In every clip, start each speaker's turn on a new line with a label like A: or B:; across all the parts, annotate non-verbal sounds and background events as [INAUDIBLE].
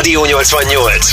A: Rádió 88.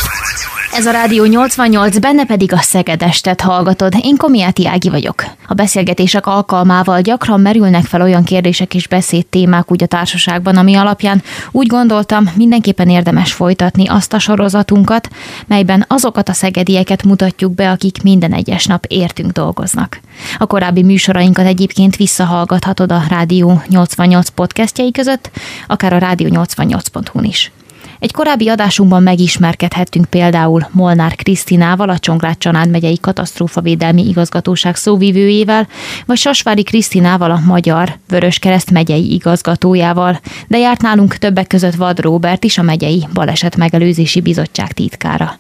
B: Ez a Rádió 88, benne pedig a Szegedestet hallgatod. Én Komiáti Ági vagyok. A beszélgetések alkalmával gyakran merülnek fel olyan kérdések és beszédtémák úgy a társaságban, ami alapján úgy gondoltam, mindenképpen érdemes folytatni azt a sorozatunkat, melyben azokat a szegedieket mutatjuk be, akik minden egyes nap értünk dolgoznak. A korábbi műsorainkat egyébként visszahallgathatod a Rádió 88 podcastjai között, akár a rádió88.hu-n is. Egy korábbi adásunkban megismerkedhettünk például Molnár Krisztinával, a Csongrád Csanád megyei katasztrófavédelmi igazgatóság szóvivőjével, vagy Sasvári Krisztinával, a Magyar Vöröskereszt megyei igazgatójával, de járt nálunk többek között Vad Róbert is, a megyei baleset megelőzési bizottság titkára.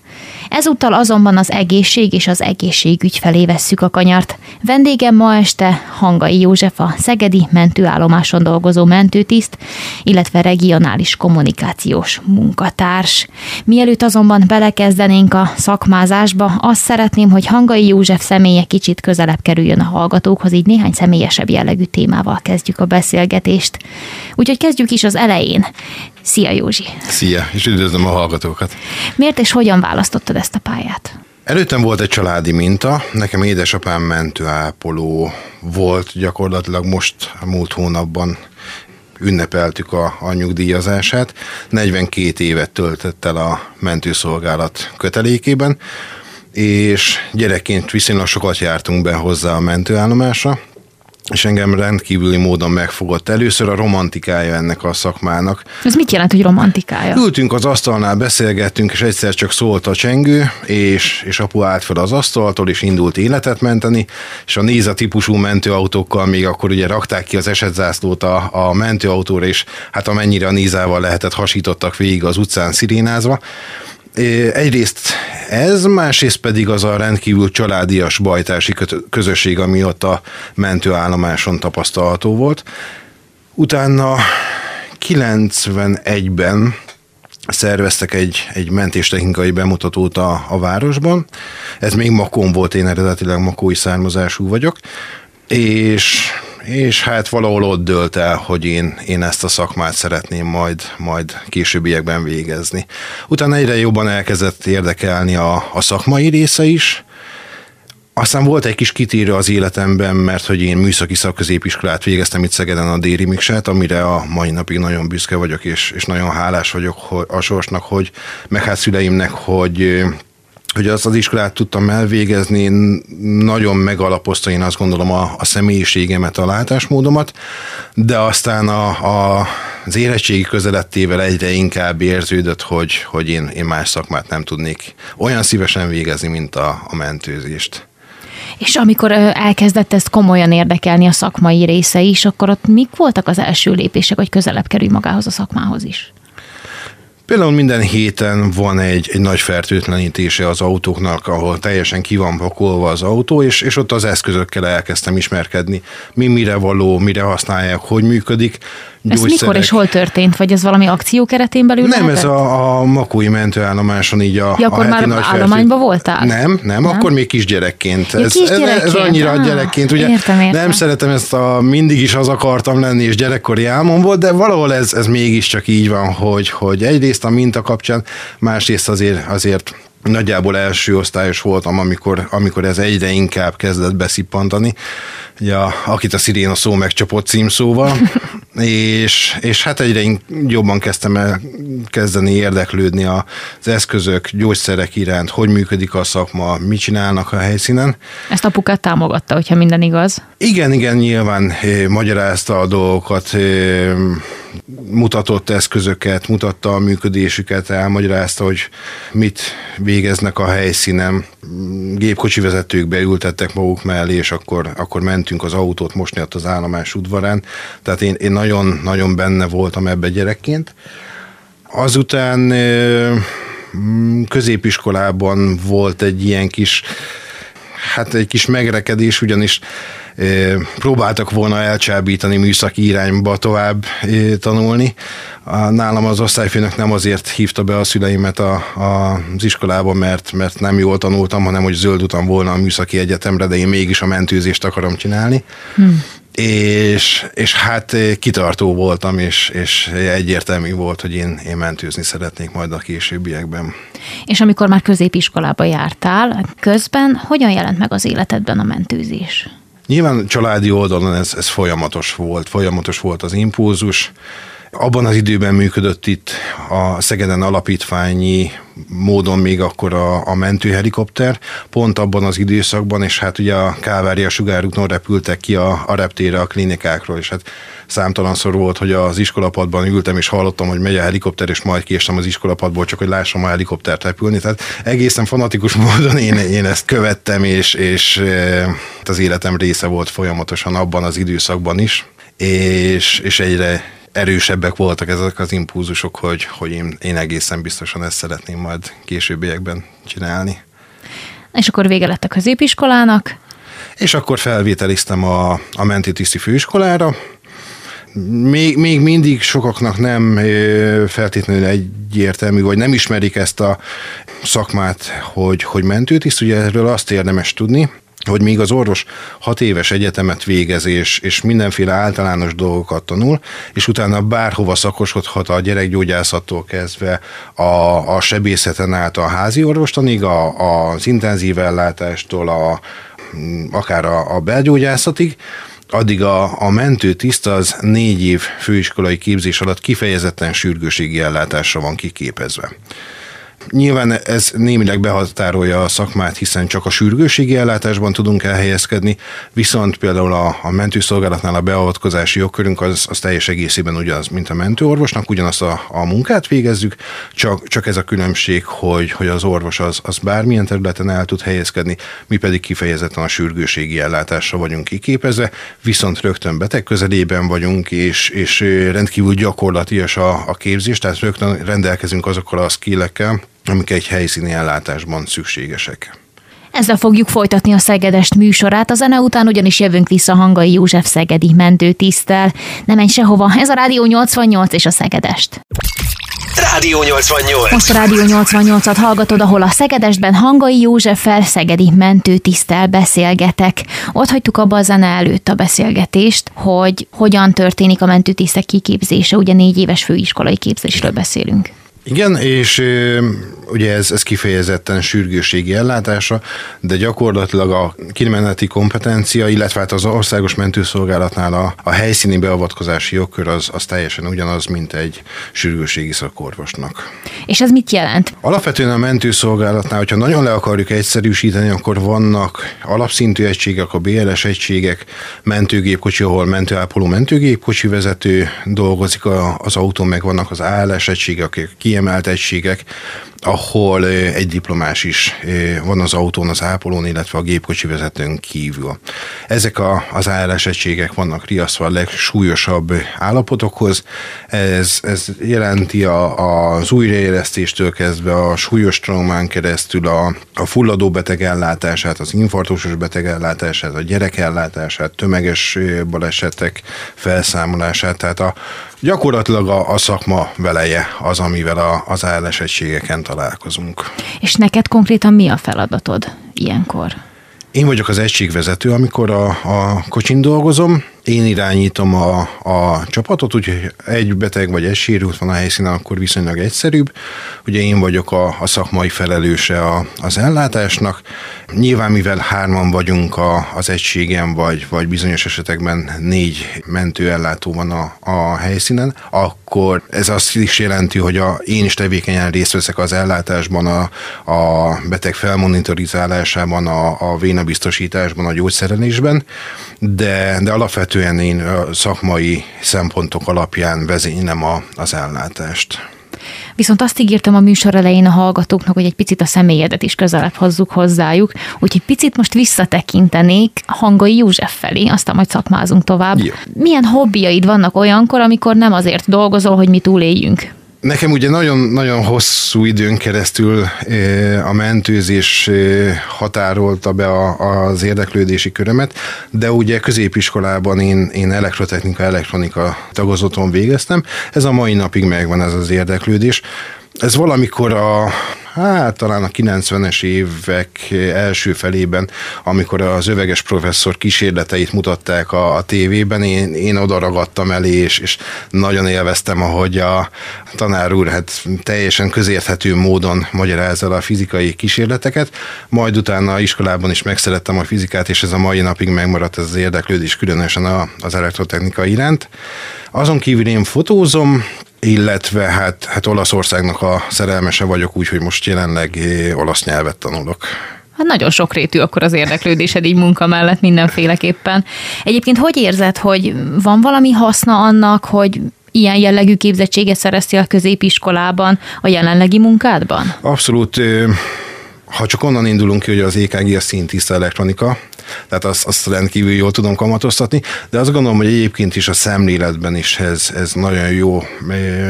B: Ezúttal azonban az egészség és az egészségügy felé vesszük a kanyart. Vendégem ma este Hangai József, a Szegedi mentőállomáson dolgozó mentőtiszt, illetve regionális kommunikációs munkatárs. Mielőtt azonban belekezdenénk a szakmázásba, azt szeretném, hogy Hangai József személye kicsit közelebb kerüljön a hallgatókhoz, így néhány személyesebb jellegű témával kezdjük a beszélgetést. Úgyhogy kezdjük is az elején. Szia Józsi!
C: Szia, és üdvözlöm a hallgatókat!
B: Miért és hogyan választottad ezt a pályát?
C: Előttem volt egy családi minta, nekem édesapám mentőápoló volt gyakorlatilag most a múlt hónapban ünnepeltük a, a nyugdíjazását. 42 évet töltött el a mentőszolgálat kötelékében, és gyerekként viszonylag sokat jártunk be hozzá a mentőállomásra, és engem rendkívüli módon megfogott. Először a romantikája ennek a szakmának.
B: Ez mit jelent, hogy romantikája?
C: Ültünk az asztalnál, beszélgettünk, és egyszer csak szólt a csengő, és, és apu állt fel az asztaltól, és indult életet menteni, és a Néza típusú mentőautókkal még akkor ugye rakták ki az esetzászlót a, a mentőautóra, és hát amennyire a Nézával lehetett, hasítottak végig az utcán szirénázva. Egyrészt ez, másrészt pedig az a rendkívül családias bajtársi közösség, ami ott a mentőállomáson tapasztalható volt. Utána 91-ben szerveztek egy, egy mentéstechnikai bemutatót a, a városban. Ez még Makón volt, én eredetileg makói származású vagyok, és és hát valahol ott dölt el, hogy én, én ezt a szakmát szeretném majd, majd későbbiekben végezni. Utána egyre jobban elkezdett érdekelni a, a szakmai része is, aztán volt egy kis kitérő az életemben, mert hogy én műszaki szakközépiskolát végeztem itt Szegeden a Déri Miksát, amire a mai napig nagyon büszke vagyok, és, és nagyon hálás vagyok a sorsnak, hogy meg hát szüleimnek, hogy hogy azt az iskolát tudtam elvégezni, nagyon megalapozta én azt gondolom a, a személyiségemet, a látásmódomat, de aztán a, a, az érettségi közelettével egyre inkább érződött, hogy, hogy én, én más szakmát nem tudnék olyan szívesen végezni, mint a, a mentőzést.
B: És amikor elkezdett ezt komolyan érdekelni a szakmai része is, akkor ott mik voltak az első lépések, hogy közelebb kerülj magához a szakmához is?
C: Például minden héten van egy, egy nagy fertőtlenítése az autóknak, ahol teljesen ki van pakolva az autó, és, és ott az eszközökkel elkezdtem ismerkedni. Mi mire való, mire használják, hogy működik.
B: Ez mikor és hol történt? Vagy ez valami akció keretén belül
C: Nem, lehetett? ez a, a Makói mentőállomáson így a,
B: ja, akkor
C: a
B: már állományban voltál?
C: Nem, nem, nem, akkor még kisgyerekként.
B: Ja,
C: ez,
B: kisgyerekként.
C: Ez, ez annyira ah, gyerekként. Ugye
B: értem, értem.
C: nem szeretem ezt a mindig is az akartam lenni, és gyerekkori álmom volt, de valahol ez, ez mégiscsak így van, hogy, hogy egyrészt a minta kapcsán, másrészt azért, azért nagyjából első osztályos voltam, amikor, amikor ez egyre inkább kezdett beszippantani, ugye, akit a sziréna szó megcsapott címszóval, [LAUGHS] és, és hát egyre jobban kezdtem el kezdeni érdeklődni az eszközök, gyógyszerek iránt, hogy működik a szakma, mit csinálnak a helyszínen.
B: Ezt apukát támogatta, hogyha minden igaz?
C: Igen, igen, nyilván eh, magyarázta a dolgokat, eh, mutatott eszközöket, mutatta a működésüket, elmagyarázta, hogy mit végeznek a helyszínen. Gépkocsi vezetők beültettek maguk mellé, és akkor, akkor mentünk az autót mosni ott az állomás udvarán. Tehát én, én nagyon, nagyon benne voltam ebbe gyerekként. Azután középiskolában volt egy ilyen kis hát egy kis megrekedés, ugyanis próbáltak volna elcsábítani műszaki irányba tovább tanulni. Nálam az osztályfőnök nem azért hívta be a szüleimet a, a, az iskolába, mert, mert nem jól tanultam, hanem hogy zöld utam volna a műszaki egyetemre, de én mégis a mentőzést akarom csinálni. Hmm és, és hát kitartó voltam, és, és egyértelmű volt, hogy én, én mentőzni szeretnék majd a későbbiekben.
B: És amikor már középiskolába jártál, közben hogyan jelent meg az életedben a mentőzés?
C: Nyilván családi oldalon ez, ez folyamatos volt, folyamatos volt az impulzus. Abban az időben működött itt a Szegeden alapítványi módon még akkor a, a mentőhelikopter, pont abban az időszakban, és hát ugye a Kávária sugárúton repültek ki a, a reptére a klinikákról, és hát számtalanszor volt, hogy az iskolapadban ültem, és hallottam, hogy megy a helikopter, és majd kiestem az iskolapadból, csak hogy lássam a helikoptert repülni. Tehát egészen fanatikus [LAUGHS] módon én, én ezt követtem, és, és e, az életem része volt folyamatosan abban az időszakban is, és, és egyre erősebbek voltak ezek az impulzusok, hogy, hogy én, én egészen biztosan ezt szeretném majd későbbiekben csinálni.
B: És akkor vége lett a középiskolának?
C: És akkor felvételiztem a, a menti tiszti főiskolára, még, még mindig sokaknak nem feltétlenül egyértelmű, vagy nem ismerik ezt a szakmát, hogy, hogy mentőtiszt. Ugye erről azt érdemes tudni, hogy még az orvos hat éves egyetemet végez, és, és mindenféle általános dolgokat tanul, és utána bárhova szakosodhat a gyerekgyógyászattól kezdve a, a sebészeten át a házi orvostanig, a, az intenzív ellátástól a, akár a, a belgyógyászatig, addig a, a mentő tiszt az négy év főiskolai képzés alatt kifejezetten sürgőségi ellátásra van kiképezve. Nyilván ez némileg behatárolja a szakmát, hiszen csak a sürgőségi ellátásban tudunk elhelyezkedni, viszont például a, a mentőszolgálatnál a beavatkozási jogkörünk az, az teljes egészében ugyanaz, mint a mentőorvosnak, ugyanazt a, a munkát végezzük, csak, csak ez a különbség, hogy, hogy az orvos az, az bármilyen területen el tud helyezkedni, mi pedig kifejezetten a sürgőségi ellátásra vagyunk kiképezve, viszont rögtön beteg közelében vagyunk, és, és rendkívül gyakorlatias a, a képzés, tehát rögtön rendelkezünk azokkal a skillekkel, amik egy helyszíni ellátásban szükségesek.
B: Ezzel fogjuk folytatni a Szegedest műsorát, a zene után ugyanis jövünk vissza Hangai József Szegedi mentőtisztel. Ne menj sehova, ez a Rádió 88 és a Szegedest.
A: Rádió 88.
B: Most a Rádió 88-at hallgatod, ahol a Szegedestben Hangai Józseffel Szegedi mentőtisztel beszélgetek. Ott hagytuk abba a zene előtt a beszélgetést, hogy hogyan történik a mentőtisztek kiképzése, ugye négy éves főiskolai képzésről beszélünk.
C: Igen, és ugye ez, ez kifejezetten sürgőségi ellátása, de gyakorlatilag a kimeneti kompetencia, illetve hát az országos mentőszolgálatnál a, a helyszíni beavatkozási jogkör az, az teljesen ugyanaz, mint egy sürgőségi szakorvosnak.
B: És ez mit jelent?
C: Alapvetően a mentőszolgálatnál, hogyha nagyon le akarjuk egyszerűsíteni, akkor vannak alapszintű egységek, a BLS egységek, mentőgépkocsi, ahol mentőápoló mentőgépkocsi vezető dolgozik az autón, meg vannak az ALS egységek, akik kiemelt egységek, ahol egy diplomás is van az autón, az ápolón, illetve a gépkocsi vezetőn kívül. Ezek a, az állás egységek vannak riasztva a legsúlyosabb állapotokhoz. Ez, ez jelenti a, az újraélesztéstől kezdve a súlyos traumán keresztül a, a fulladó beteg ellátását, az infarktusos beteg ellátását, a gyerek ellátását, tömeges balesetek felszámolását, tehát a, gyakorlatilag a, a szakma veleje az, amivel a, az állás egységeken találkozunk.
B: És neked konkrétan mi a feladatod ilyenkor?
C: Én vagyok az egységvezető, amikor a, a kocsin dolgozom, én irányítom a, a csapatot, úgyhogy egy beteg vagy egy sérült van a helyszínen, akkor viszonylag egyszerűbb. Ugye én vagyok a, a szakmai felelőse a, az ellátásnak. Nyilván, mivel hárman vagyunk a, az egységen, vagy, vagy bizonyos esetekben négy mentőellátó van a, a helyszínen, akkor ez azt is jelenti, hogy a, én is tevékenyen részt veszek az ellátásban, a, a beteg felmonitorizálásában, a, a vénabiztosításban, a gyógyszerelésben, de, de alapvetően én szakmai szempontok alapján vezénylem a, az ellátást.
B: Viszont azt ígértem a műsor elején a hallgatóknak, hogy egy picit a személyedet is közelebb hozzuk hozzájuk, úgyhogy picit most visszatekintenék Hangai József felé, aztán majd szakmázunk tovább. Jó. Milyen hobbiaid vannak olyankor, amikor nem azért dolgozol, hogy mi túléljünk?
C: Nekem ugye nagyon-nagyon hosszú időn keresztül a mentőzés határolta be az érdeklődési körömet, de ugye középiskolában én, én elektrotechnika, elektronika tagozaton végeztem. Ez a mai napig megvan ez az érdeklődés. Ez valamikor a hát talán a 90-es évek első felében, amikor az öveges professzor kísérleteit mutatták a, a tévében, én, én oda ragadtam elé, és, és nagyon élveztem, ahogy a tanár úr hát teljesen közérthető módon magyarázza a fizikai kísérleteket, majd utána a iskolában is megszerettem a fizikát, és ez a mai napig megmaradt ez az érdeklődés, különösen a, az elektrotechnika iránt. Azon kívül én fotózom, illetve hát, hát Olaszországnak a szerelmese vagyok, úgyhogy most jelenleg eh, olasz nyelvet tanulok.
B: Hát nagyon sokrétű akkor az érdeklődésed így munka mellett mindenféleképpen. Egyébként hogy érzed, hogy van valami haszna annak, hogy ilyen jellegű képzettséget szereztél a középiskolában a jelenlegi munkádban?
C: Abszolút. Ha csak onnan indulunk ki, hogy az EKG a szintiszta elektronika, tehát azt, azt rendkívül jól tudom kamatoztatni, de azt gondolom, hogy egyébként is a szemléletben is ez, ez nagyon jó.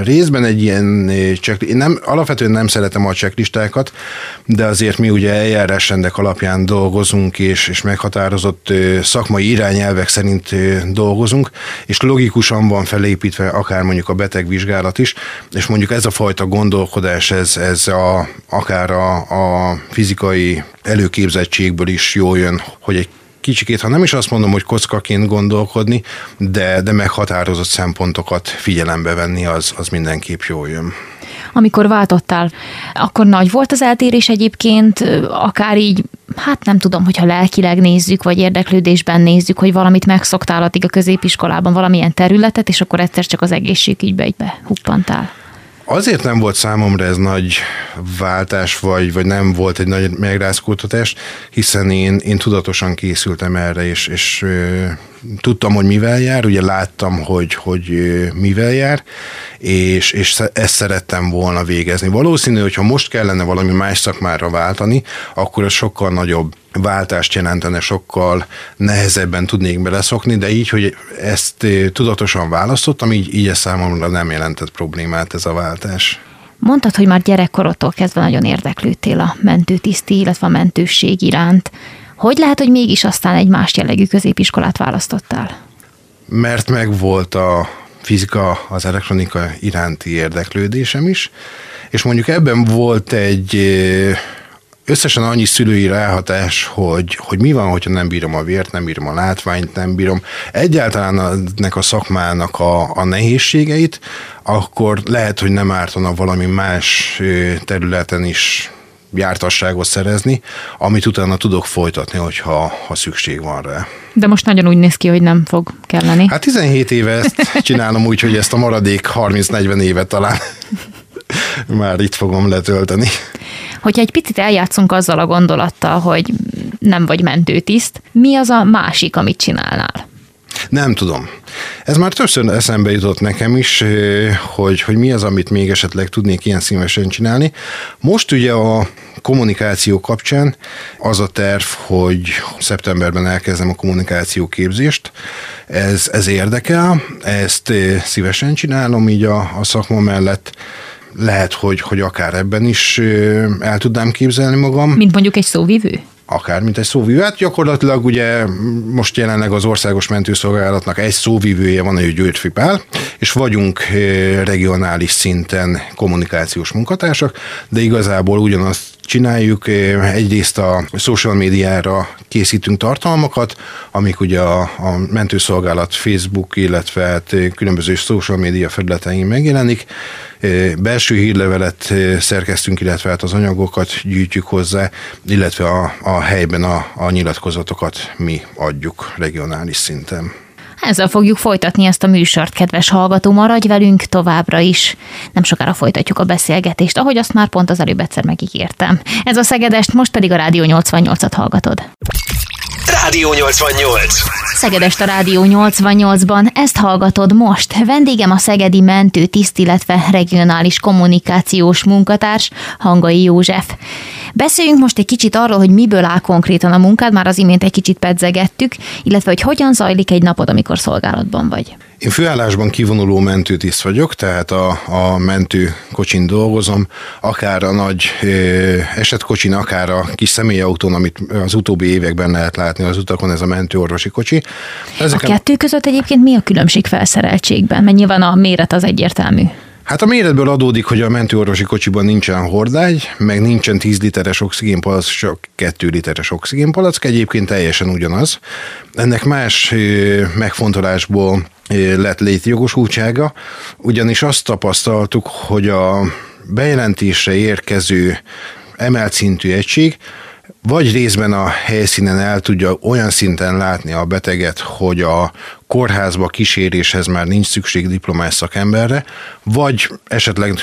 C: Részben egy ilyen check, én nem, alapvetően nem szeretem a checklistákat, de azért mi ugye eljárásrendek alapján dolgozunk, és, és meghatározott szakmai irányelvek szerint dolgozunk, és logikusan van felépítve akár mondjuk a betegvizsgálat is, és mondjuk ez a fajta gondolkodás, ez, ez a, akár a, a fizikai előképzettségből is jól jön, hogy egy kicsikét, ha nem is azt mondom, hogy kockaként gondolkodni, de, de meghatározott szempontokat figyelembe venni, az, az mindenképp jól jön.
B: Amikor váltottál, akkor nagy volt az eltérés egyébként, akár így, hát nem tudom, hogyha lelkileg nézzük, vagy érdeklődésben nézzük, hogy valamit megszoktál addig a középiskolában, valamilyen területet, és akkor egyszer csak az egészségügybe így behuppantál.
C: Azért nem volt számomra ez nagy váltás, vagy, vagy nem volt egy nagy megrázkódtatás, hiszen én, én tudatosan készültem erre, és, és tudtam, hogy mivel jár, ugye láttam, hogy, hogy mivel jár, és, és ezt szerettem volna végezni. Valószínű, hogy ha most kellene valami más szakmára váltani, akkor ez sokkal nagyobb váltást jelentene, sokkal nehezebben tudnék beleszokni, de így, hogy ezt tudatosan választottam, így, így ez számomra nem jelentett problémát ez a váltás.
B: Mondtad, hogy már gyerekkorodtól kezdve nagyon érdeklődtél a mentőtiszti, illetve a mentőség iránt. Hogy lehet, hogy mégis aztán egy más jellegű középiskolát választottál?
C: Mert meg volt a fizika, az elektronika iránti érdeklődésem is, és mondjuk ebben volt egy összesen annyi szülői ráhatás, hogy, hogy mi van, hogyha nem bírom a vért, nem bírom a látványt, nem bírom egyáltalán ennek a szakmának a, a nehézségeit, akkor lehet, hogy nem ártana valami más területen is jártasságot szerezni, amit utána tudok folytatni, hogyha ha szükség van rá.
B: De most nagyon úgy néz ki, hogy nem fog kelleni.
C: Hát 17 éve ezt csinálom [LAUGHS] úgy, hogy ezt a maradék 30-40 évet talán [LAUGHS] már itt fogom letölteni.
B: Hogyha egy picit eljátszunk azzal a gondolattal, hogy nem vagy mentőtiszt, mi az a másik, amit csinálnál?
C: Nem tudom. Ez már többször eszembe jutott nekem is, hogy, hogy mi az, amit még esetleg tudnék ilyen szívesen csinálni. Most ugye a kommunikáció kapcsán az a terv, hogy szeptemberben elkezdem a kommunikáció képzést. Ez, ez érdekel, ezt szívesen csinálom így a, a szakma mellett lehet, hogy, hogy akár ebben is el tudnám képzelni magam.
B: Mint mondjuk egy szóvivő?
C: Akár, mint egy szóvivő. Hát gyakorlatilag ugye most jelenleg az Országos Mentőszolgálatnak egy szóvivője van, hogy György Pál, és vagyunk regionális szinten kommunikációs munkatársak, de igazából ugyanazt csináljuk. Egyrészt a social médiára készítünk tartalmakat, amik ugye a, a mentőszolgálat Facebook, illetve hát különböző social média felületein megjelenik. Belső hírlevelet szerkeztünk, illetve hát az anyagokat gyűjtjük hozzá, illetve a, a helyben a, a nyilatkozatokat mi adjuk regionális szinten.
B: Ezzel fogjuk folytatni ezt a műsort, kedves hallgató, maradj velünk továbbra is. Nem sokára folytatjuk a beszélgetést, ahogy azt már pont az előbb egyszer megígértem. Ez a Szegedest, most pedig a Rádió 88-at hallgatod.
A: Rádió 88.
B: Szegedest a Rádió 88-ban, ezt hallgatod most. Vendégem a Szegedi Mentő Tiszt, illetve regionális kommunikációs munkatárs, Hangai József. Beszéljünk most egy kicsit arról, hogy miből áll konkrétan a munkád, már az imént egy kicsit pedzegettük, illetve hogy hogyan zajlik egy napod, amikor szolgálatban vagy.
C: Én főállásban kivonuló mentőtiszt vagyok, tehát a, a mentő kocsin dolgozom, akár a nagy ö, esetkocsin, akár a kis személyautón, amit az utóbbi években lehet látni az utakon, ez a mentőorvosi kocsi.
B: Ezeken... A kettő között egyébként mi a különbség felszereltségben? Mert nyilván a méret az egyértelmű.
C: Hát a méretből adódik, hogy a mentőorvosi kocsiban nincsen hordágy, meg nincsen 10 literes oxigénpalack, csak 2 literes oxigénpalack, egyébként teljesen ugyanaz. Ennek más megfontolásból lett létjogosultsága, ugyanis azt tapasztaltuk, hogy a bejelentésre érkező emelt szintű egység vagy részben a helyszínen el tudja olyan szinten látni a beteget, hogy a kórházba kíséréshez már nincs szükség diplomás szakemberre, vagy esetleg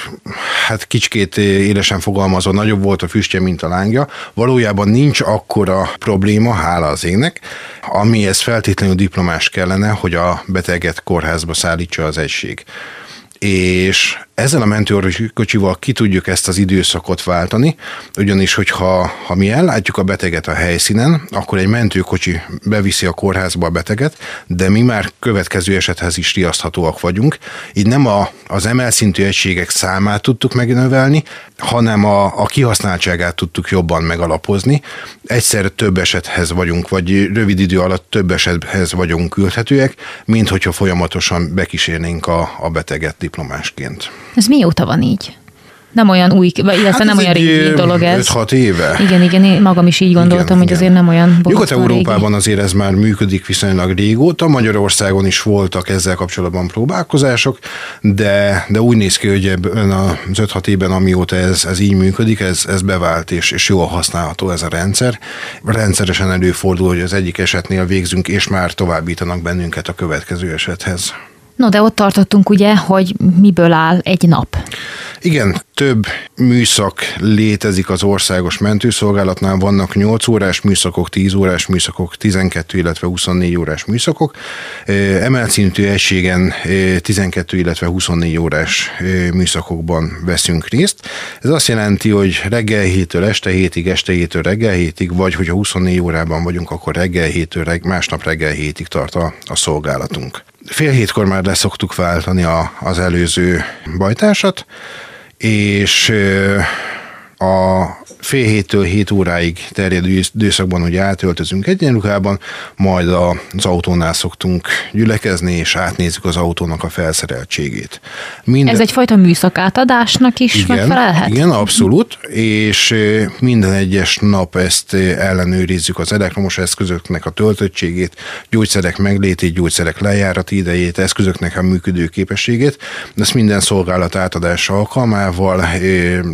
C: hát kicsikét élesen fogalmazva nagyobb volt a füstje, mint a lángja, valójában nincs akkora probléma, hála az égnek, amihez feltétlenül diplomás kellene, hogy a beteget kórházba szállítsa az egység és ezzel a mentőorvosi kocsival ki tudjuk ezt az időszakot váltani, ugyanis, hogyha ha mi ellátjuk a beteget a helyszínen, akkor egy mentőkocsi beviszi a kórházba a beteget, de mi már következő esethez is riaszthatóak vagyunk. Így nem a, az emelszintű egységek számát tudtuk megnövelni, hanem a, a kihasználtságát tudtuk jobban megalapozni. Egyszer több esethez vagyunk, vagy rövid idő alatt több esethez vagyunk küldhetőek, mint hogyha folyamatosan bekísérnénk a, a beteget diplomásként.
B: Ez mióta van így? Nem olyan új, illetve hát nem olyan régi dolog ez.
C: 5-6 éve.
B: Igen, igen, én magam is így gondoltam, igen, hogy igen. azért nem olyan
C: Nyugat-Európában azért ez már működik viszonylag régóta, Magyarországon is voltak ezzel kapcsolatban próbálkozások, de, de úgy néz ki, hogy ebben az 5-6 évben, amióta ez, ez így működik, ez, ez bevált és, és jól használható ez a rendszer. Rendszeresen előfordul, hogy az egyik esetnél végzünk, és már továbbítanak bennünket a következő esethez.
B: No, de ott tartottunk ugye, hogy miből áll egy nap.
C: Igen, több műszak létezik az országos mentőszolgálatnál, vannak 8 órás műszakok, 10 órás műszakok, 12, illetve 24 órás műszakok. Emelt szintű egységen 12, illetve 24 órás műszakokban veszünk részt. Ez azt jelenti, hogy reggel hétől este hétig, este hétől reggel hétig, vagy hogyha 24 órában vagyunk, akkor reggel hétől, másnap reggel hétig tart a, a szolgálatunk. Fél hétkor már leszoktuk váltani a, az előző bajtársat, és a fél héttől hét óráig terjedő időszakban ugye átöltözünk egyenruhában, majd az autónál szoktunk gyülekezni, és átnézzük az autónak a felszereltségét.
B: Minden... Ez egyfajta műszakátadásnak is
C: igen,
B: megfelelhet?
C: Igen, abszolút, és minden egyes nap ezt ellenőrizzük az elektromos eszközöknek a töltöttségét, gyógyszerek meglétét, gyógyszerek lejárati idejét, eszközöknek a működő képességét. Ezt minden szolgálat átadása alkalmával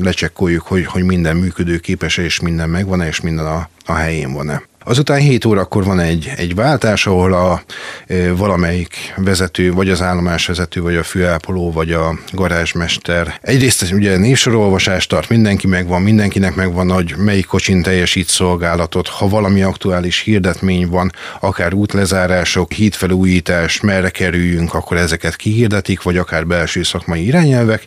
C: lecsekkoljuk, hogy, hogy minden működő képes és minden megvan és minden a, a helyén van-e. Azután 7 órakor van egy, egy váltás, ahol a e, valamelyik vezető, vagy az állomásvezető, vagy a főápoló, vagy a garázsmester. Egyrészt ugye névsorolvasást tart, mindenki megvan, mindenkinek megvan, hogy melyik kocsin teljesít szolgálatot, ha valami aktuális hirdetmény van, akár útlezárások, hídfelújítás, merre kerüljünk, akkor ezeket kihirdetik, vagy akár belső szakmai irányelvek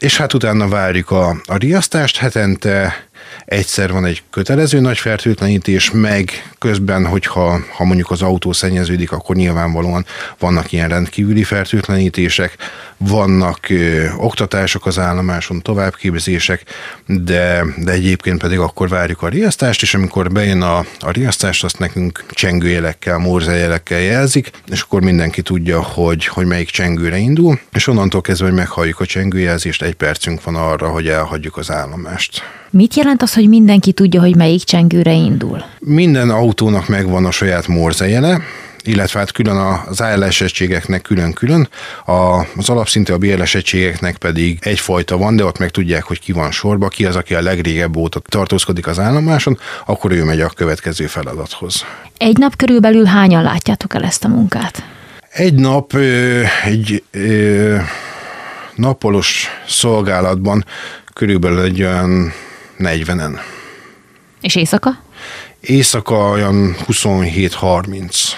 C: és hát utána várjuk a, a riasztást, hetente egyszer van egy kötelező nagy fertőtlenítés, meg közben, hogyha ha mondjuk az autó szennyeződik, akkor nyilvánvalóan vannak ilyen rendkívüli fertőtlenítések, vannak ö, oktatások az állomáson, továbbképzések, de, de egyébként pedig akkor várjuk a riasztást, és amikor bejön a, a riasztást, azt nekünk csengőjelekkel, morzejelekkel jelzik, és akkor mindenki tudja, hogy, hogy melyik csengőre indul, és onnantól kezdve, hogy meghalljuk a csengőjelzést, egy percünk van arra, hogy elhagyjuk az állomást.
B: Mit jelent az, hogy mindenki tudja, hogy melyik csengőre indul?
C: Minden autónak megvan a saját morzejele, illetve hát külön az ALS egységeknek külön-külön, az alapszintű a BLS egységeknek pedig egyfajta van, de ott meg tudják, hogy ki van sorba, ki az, aki a legrégebb óta tartózkodik az állomáson, akkor ő megy a következő feladathoz.
B: Egy nap körülbelül hányan látjátok el ezt a munkát?
C: Egy nap egy napolos szolgálatban körülbelül egy olyan 40-en.
B: És éjszaka?
C: Éjszaka olyan 27-30.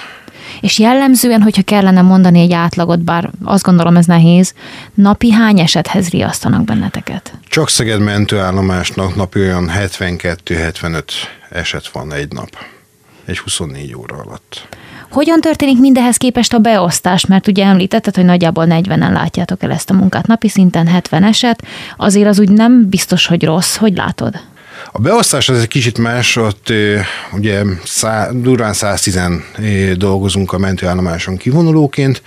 B: És jellemzően, hogyha kellene mondani egy átlagot, bár azt gondolom ez nehéz, napi hány esethez riasztanak benneteket?
C: Csak Szeged mentőállomásnak napi olyan 72-75 eset van egy nap. Egy 24 óra alatt.
B: Hogyan történik mindehez képest a beosztás? Mert ugye említetted, hogy nagyjából 40-en látjátok el ezt a munkát napi szinten, 70 eset. Azért az úgy nem biztos, hogy rossz. Hogy látod?
C: A beosztás az egy kicsit más, ott ugye szá, durván 110 dolgozunk a mentőállomáson kivonulóként,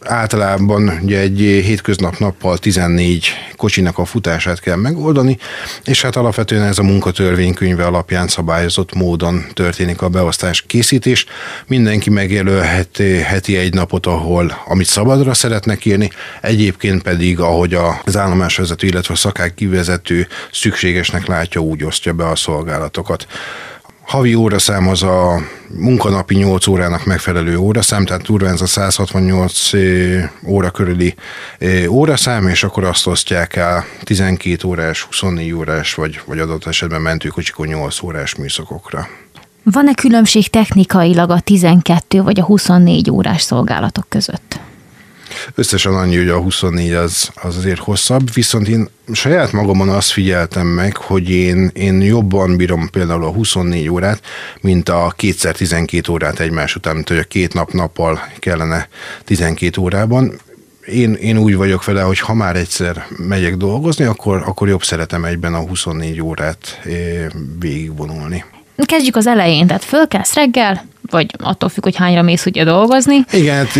C: általában ugye egy hétköznap nappal 14 kocsinak a futását kell megoldani, és hát alapvetően ez a munkatörvénykönyve alapján szabályozott módon történik a beosztás készítés. Mindenki megjelölhet heti egy napot, ahol amit szabadra szeretnek írni, egyébként pedig, ahogy az állomásvezető, illetve a szakák kivezető szükségesnek látja, úgy osztja be a szolgálatokat. Havi óraszám az a munkanapi 8 órának megfelelő óraszám, tehát durván ez a 168 óra körüli óraszám, és akkor azt osztják el 12 órás, 24 órás, vagy, vagy adott esetben mentőkocsikon 8 órás műszakokra.
B: Van-e különbség technikailag a 12 vagy a 24 órás szolgálatok között?
C: Összesen annyi, hogy a 24 az, az azért hosszabb, viszont én saját magamon azt figyeltem meg, hogy én, én jobban bírom például a 24 órát, mint a kétszer 12 órát egymás után, mint hogy a két nap nappal kellene 12 órában én, én úgy vagyok vele, hogy ha már egyszer megyek dolgozni, akkor, akkor jobb szeretem egyben a 24 órát eh, végigvonulni.
B: Kezdjük az elején, tehát fölkelsz reggel, vagy attól függ, hogy hányra mész ugye dolgozni.
C: Igen, hát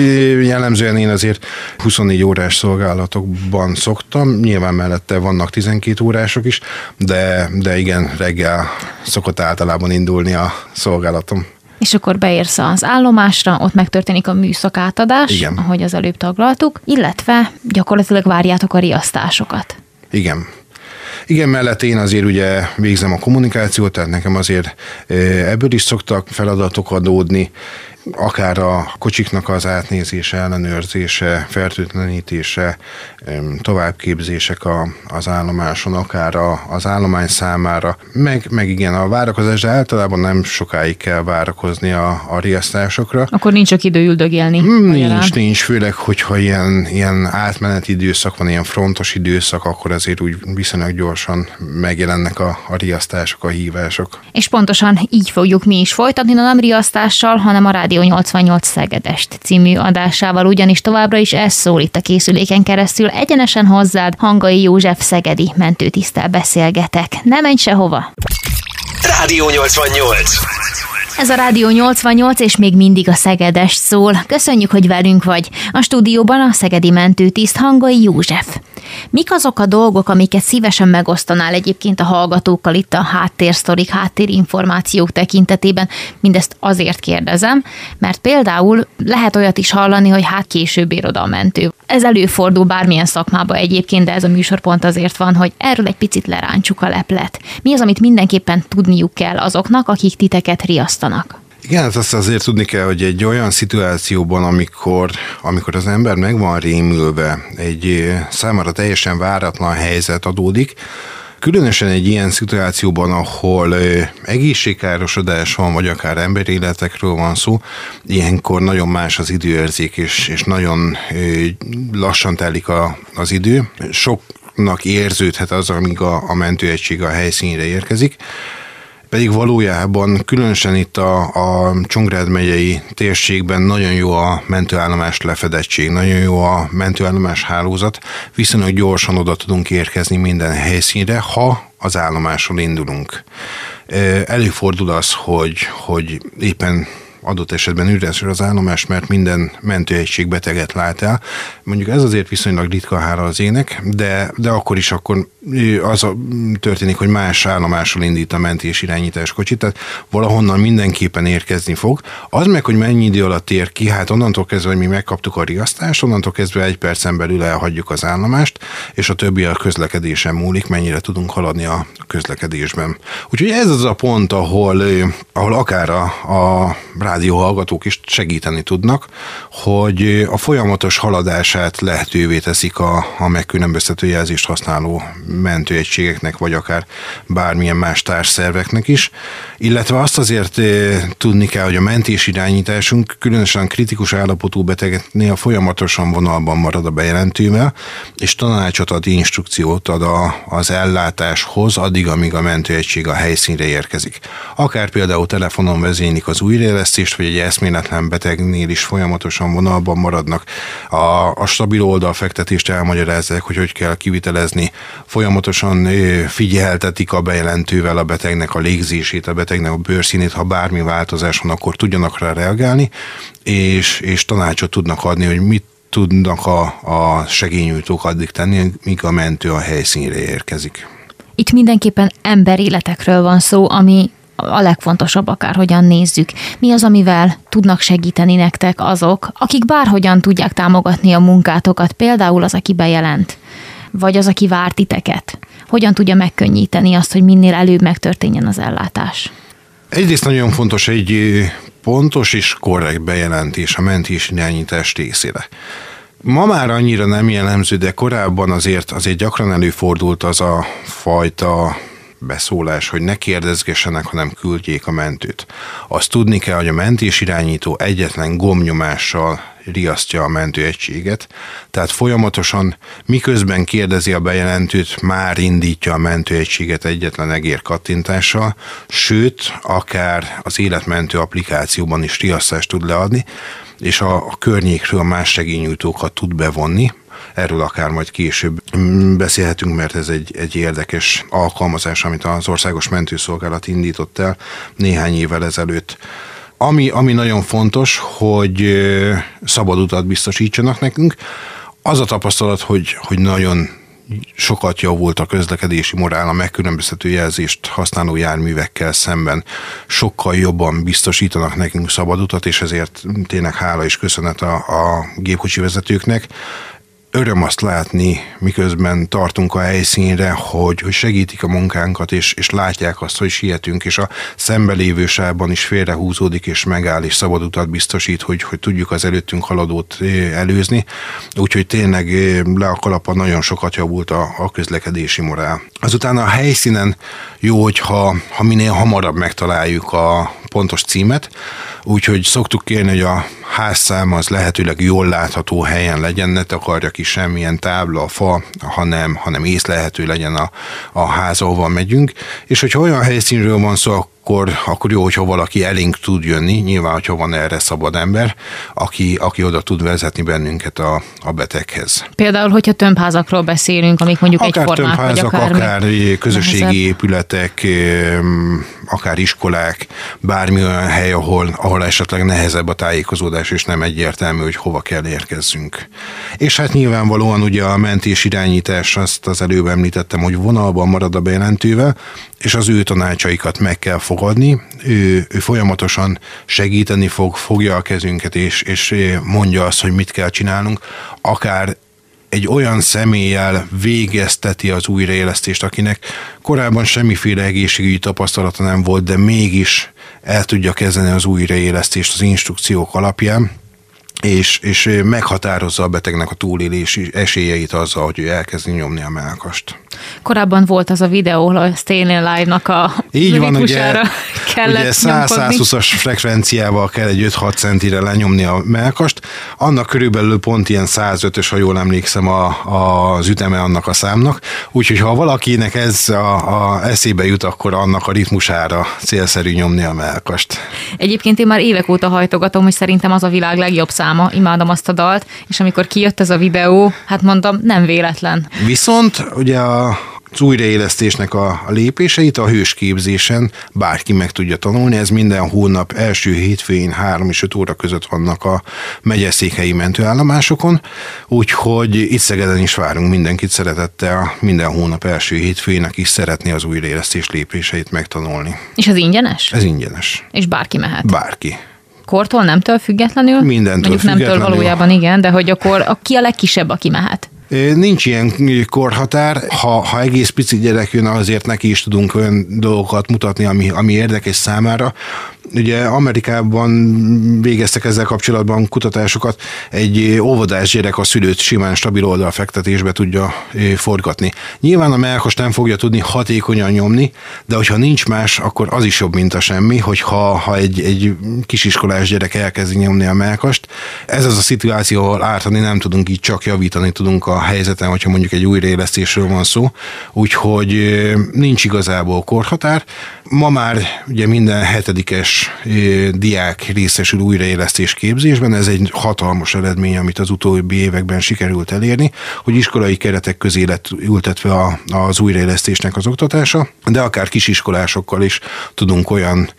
C: jellemzően én azért 24 órás szolgálatokban szoktam, nyilván mellette vannak 12 órások is, de, de igen, reggel szokott általában indulni a szolgálatom.
B: És akkor beérsz az állomásra, ott megtörténik a műszak átadás, Igen. ahogy az előbb taglaltuk, illetve gyakorlatilag várjátok a riasztásokat.
C: Igen. Igen, mellett én azért ugye végzem a kommunikációt, tehát nekem azért ebből is szoktak feladatok adódni, akár a kocsiknak az átnézése, ellenőrzése, fertőtlenítése, továbbképzések a, az állomáson, akár a, az állomány számára, meg, meg igen, a várakozás, de általában nem sokáig kell várakozni a, a riasztásokra.
B: Akkor nincs csak idő üldögélni.
C: Hmm, nincs, nincs, főleg, hogyha ilyen, ilyen átmeneti időszak van, ilyen frontos időszak, akkor azért úgy viszonylag gyorsan megjelennek a, a riasztások, a hívások.
B: És pontosan így fogjuk mi is folytatni, nem riasztással, hanem a rádió Rádió 88 Szegedest című adásával, ugyanis továbbra is ez szól itt a készüléken keresztül. Egyenesen hozzád Hangai József Szegedi mentőtisztel beszélgetek. Ne menj sehova!
A: Rádió 88
B: ez a Rádió 88, és még mindig a Szegedest szól. Köszönjük, hogy velünk vagy. A stúdióban a Szegedi mentőtiszt Hangai József. Mik azok a dolgok, amiket szívesen megosztanál egyébként a hallgatókkal itt a háttérsztorik, háttérinformációk tekintetében? Mindezt azért kérdezem, mert például lehet olyat is hallani, hogy hát később ér oda a mentő. Ez előfordul bármilyen szakmába egyébként, de ez a műsor pont azért van, hogy erről egy picit leráncsuk a leplet. Mi az, amit mindenképpen tudniuk kell azoknak, akik titeket riasztanak?
C: Igen, hát azt azért tudni kell, hogy egy olyan szituációban, amikor, amikor az ember meg van rémülve, egy számára teljesen váratlan helyzet adódik, Különösen egy ilyen szituációban, ahol egészségkárosodás van, vagy akár emberéletekről van szó, ilyenkor nagyon más az időérzék, és, és nagyon lassan telik a, az idő. Soknak érződhet az, amíg a, a mentőegység a helyszínre érkezik pedig valójában különösen itt a, a Csongrád megyei térségben nagyon jó a mentőállomás lefedettség, nagyon jó a mentőállomás hálózat, viszonylag gyorsan oda tudunk érkezni minden helyszínre, ha az állomáson indulunk. Előfordul az, hogy, hogy éppen adott esetben üres az állomás, mert minden mentőegység beteget lát el. Mondjuk ez azért viszonylag ritka hála az ének, de, de akkor is akkor az a, történik, hogy más állomásról indít a mentés irányítás kocsit, tehát valahonnan mindenképpen érkezni fog. Az meg, hogy mennyi idő alatt ér ki, hát onnantól kezdve, hogy mi megkaptuk a riasztást, onnantól kezdve egy percen belül elhagyjuk az állomást, és a többi a közlekedésen múlik, mennyire tudunk haladni a közlekedésben. Úgyhogy ez az a pont, ahol, ahol akár a, a rádióhallgatók is segíteni tudnak, hogy a folyamatos haladását lehetővé teszik a, a megkülönböztető jelzést használó mentőegységeknek, vagy akár bármilyen más társszerveknek is. Illetve azt azért tudni kell, hogy a mentés irányításunk különösen kritikus állapotú betegeknél folyamatosan vonalban marad a bejelentővel, és tanácsot ad, instrukciót ad a, az ellátáshoz, addig, amíg a mentőegység a helyszínre érkezik. Akár például telefonon vezénylik az újraélesztés fektetést, vagy egy eszméletlen betegnél is folyamatosan vonalban maradnak. A, a stabil oldal fektetést elmagyarázzák, hogy hogy kell kivitelezni. Folyamatosan figyeltetik a bejelentővel a betegnek a légzését, a betegnek a bőrszínét, ha bármi változás van, akkor tudjanak rá reagálni, és, és tanácsot tudnak adni, hogy mit tudnak a, a segényújtók addig tenni, míg a mentő a helyszínre érkezik.
B: Itt mindenképpen emberéletekről van szó, ami a legfontosabb akárhogyan nézzük. Mi az, amivel tudnak segíteni nektek azok, akik bárhogyan tudják támogatni a munkátokat, például az, aki bejelent, vagy az, aki vár titeket? Hogyan tudja megkönnyíteni azt, hogy minél előbb megtörténjen az ellátás?
C: Egyrészt nagyon fontos egy pontos és korrekt bejelentés a mentés irányítás részére. Ma már annyira nem jellemző, de korábban azért, azért gyakran előfordult az a fajta beszólás, hogy ne kérdezgessenek, hanem küldjék a mentőt. Azt tudni kell, hogy a mentés irányító egyetlen gomnyomással riasztja a mentőegységet, tehát folyamatosan miközben kérdezi a bejelentőt, már indítja a mentőegységet egyetlen egér kattintással, sőt, akár az életmentő applikációban is riasztást tud leadni, és a, a környékről más segényújtókat tud bevonni, Erről akár majd később beszélhetünk, mert ez egy, egy érdekes alkalmazás, amit az Országos Mentőszolgálat indított el néhány évvel ezelőtt. Ami, ami nagyon fontos, hogy szabad utat biztosítsanak nekünk. Az a tapasztalat, hogy, hogy nagyon sokat javult a közlekedési morál a megkülönböztető jelzést használó járművekkel szemben. Sokkal jobban biztosítanak nekünk szabad utat, és ezért tényleg hála és köszönet a, a gépkocsi vezetőknek öröm azt látni, miközben tartunk a helyszínre, hogy, hogy segítik a munkánkat, és, és látják azt, hogy sietünk, és a szembelévő sávban is félrehúzódik, és megáll, és szabad utat biztosít, hogy, hogy tudjuk az előttünk haladót előzni. Úgyhogy tényleg le a kalapa nagyon sokat javult a, a közlekedési morál. Azután a helyszínen jó, hogyha ha minél hamarabb megtaláljuk a pontos címet, úgyhogy szoktuk kérni, hogy a házszám az lehetőleg jól látható helyen legyen, ne takarja ki semmilyen tábla, fa, hanem, hanem észlehető legyen a, a ház, ahova megyünk, és hogyha olyan helyszínről van szó, akkor, akkor jó, hogyha valaki elénk tud jönni, nyilván, hogyha van erre szabad ember, aki, aki oda tud vezetni bennünket a, a beteghez.
B: Például, hogyha tömbházakról beszélünk, amik mondjuk
C: akár
B: egyformák, vagy akár,
C: akár közösségi nehezebb. épületek, akár iskolák, bármi olyan hely, ahol, ahol esetleg nehezebb a tájékozódás, és nem egyértelmű, hogy hova kell érkezzünk. És hát nyilvánvalóan ugye a mentés irányítás, azt az előbb említettem, hogy vonalban marad a bejelentővel, és az ő tanácsaikat meg kell fogadni. Ő, ő folyamatosan segíteni fog, fogja a kezünket, és, és mondja azt, hogy mit kell csinálnunk, akár egy olyan személlyel végezteti az újraélesztést, akinek korábban semmiféle egészségügyi tapasztalata nem volt, de mégis el tudja kezdeni az újraélesztést az instrukciók alapján és, és meghatározza a betegnek a túlélési esélyeit azzal, hogy ő elkezdi nyomni a melkast.
B: Korábban volt az a videó, ahol a Stayin' Alive-nak a
C: Így van, ugye, ugye 100-120-as frekvenciával kell egy 5-6 centire lenyomni a melkast, annak körülbelül pont ilyen 105-ös, ha jól emlékszem, a, a, az üteme annak a számnak, úgyhogy ha valakinek ez a, a eszébe jut, akkor annak a ritmusára célszerű nyomni a melkast.
B: Egyébként én már évek óta hajtogatom, hogy szerintem az a világ legjobb szám száma, imádom azt a dalt, és amikor kijött ez a videó, hát mondtam, nem véletlen.
C: Viszont ugye a az újraélesztésnek a, a lépéseit a hősképzésen bárki meg tudja tanulni. Ez minden hónap első hétfőjén 3 és 5 óra között vannak a megyeszékhelyi mentőállomásokon, úgyhogy itt Szegeden is várunk mindenkit szeretettel minden hónap első hétfőjén, aki szeretné az újraélesztés lépéseit megtanulni.
B: És ez ingyenes?
C: Ez ingyenes.
B: És bárki mehet?
C: Bárki
B: kortól, nemtől függetlenül?
C: Mindentől
B: Mondjuk
C: függetlenül.
B: nemtől valójában igen, de hogy akkor a, ki a legkisebb, aki mehet?
C: Nincs ilyen korhatár. Ha, ha egész pici gyerek jön, azért neki is tudunk olyan dolgokat mutatni, ami, ami érdekes számára. Ugye Amerikában végeztek ezzel kapcsolatban kutatásokat, egy óvodás gyerek a szülőt simán stabil oldalfektetésbe tudja forgatni. Nyilván a melkos nem fogja tudni hatékonyan nyomni, de hogyha nincs más, akkor az is jobb, mint a semmi, hogy ha, ha egy, egy kisiskolás gyerek elkezdi nyomni a melkast, ez az a szituáció, ahol ártani nem tudunk, így csak javítani tudunk a a helyzeten, hogyha mondjuk egy újraélesztésről van szó, úgyhogy nincs igazából korhatár. Ma már ugye minden hetedikes diák részesül újraélesztés képzésben, ez egy hatalmas eredmény, amit az utóbbi években sikerült elérni, hogy iskolai keretek közé lett ültetve az újraélesztésnek az oktatása, de akár kisiskolásokkal is tudunk olyan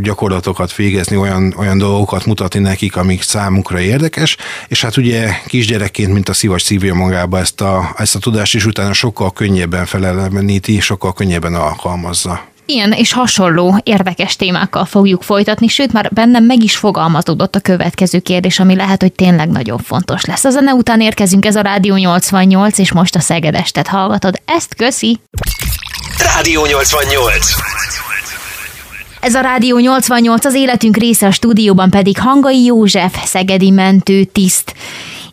C: gyakorlatokat végezni, olyan, olyan dolgokat mutatni nekik, amik számukra érdekes, és hát ugye kisgyerekként, mint a szivacs szívja magába ezt a, ezt a tudást, és utána sokkal könnyebben feleleveníti, sokkal könnyebben alkalmazza.
B: Ilyen és hasonló érdekes témákkal fogjuk folytatni, sőt már bennem meg is fogalmazódott a következő kérdés, ami lehet, hogy tényleg nagyon fontos lesz. A zene után érkezünk, ez a Rádió 88, és most a Szegedestet hallgatod. Ezt köszi!
A: Rádió 88
B: ez a Rádió 88, az életünk része a stúdióban pedig Hangai József, szegedi mentő tiszt.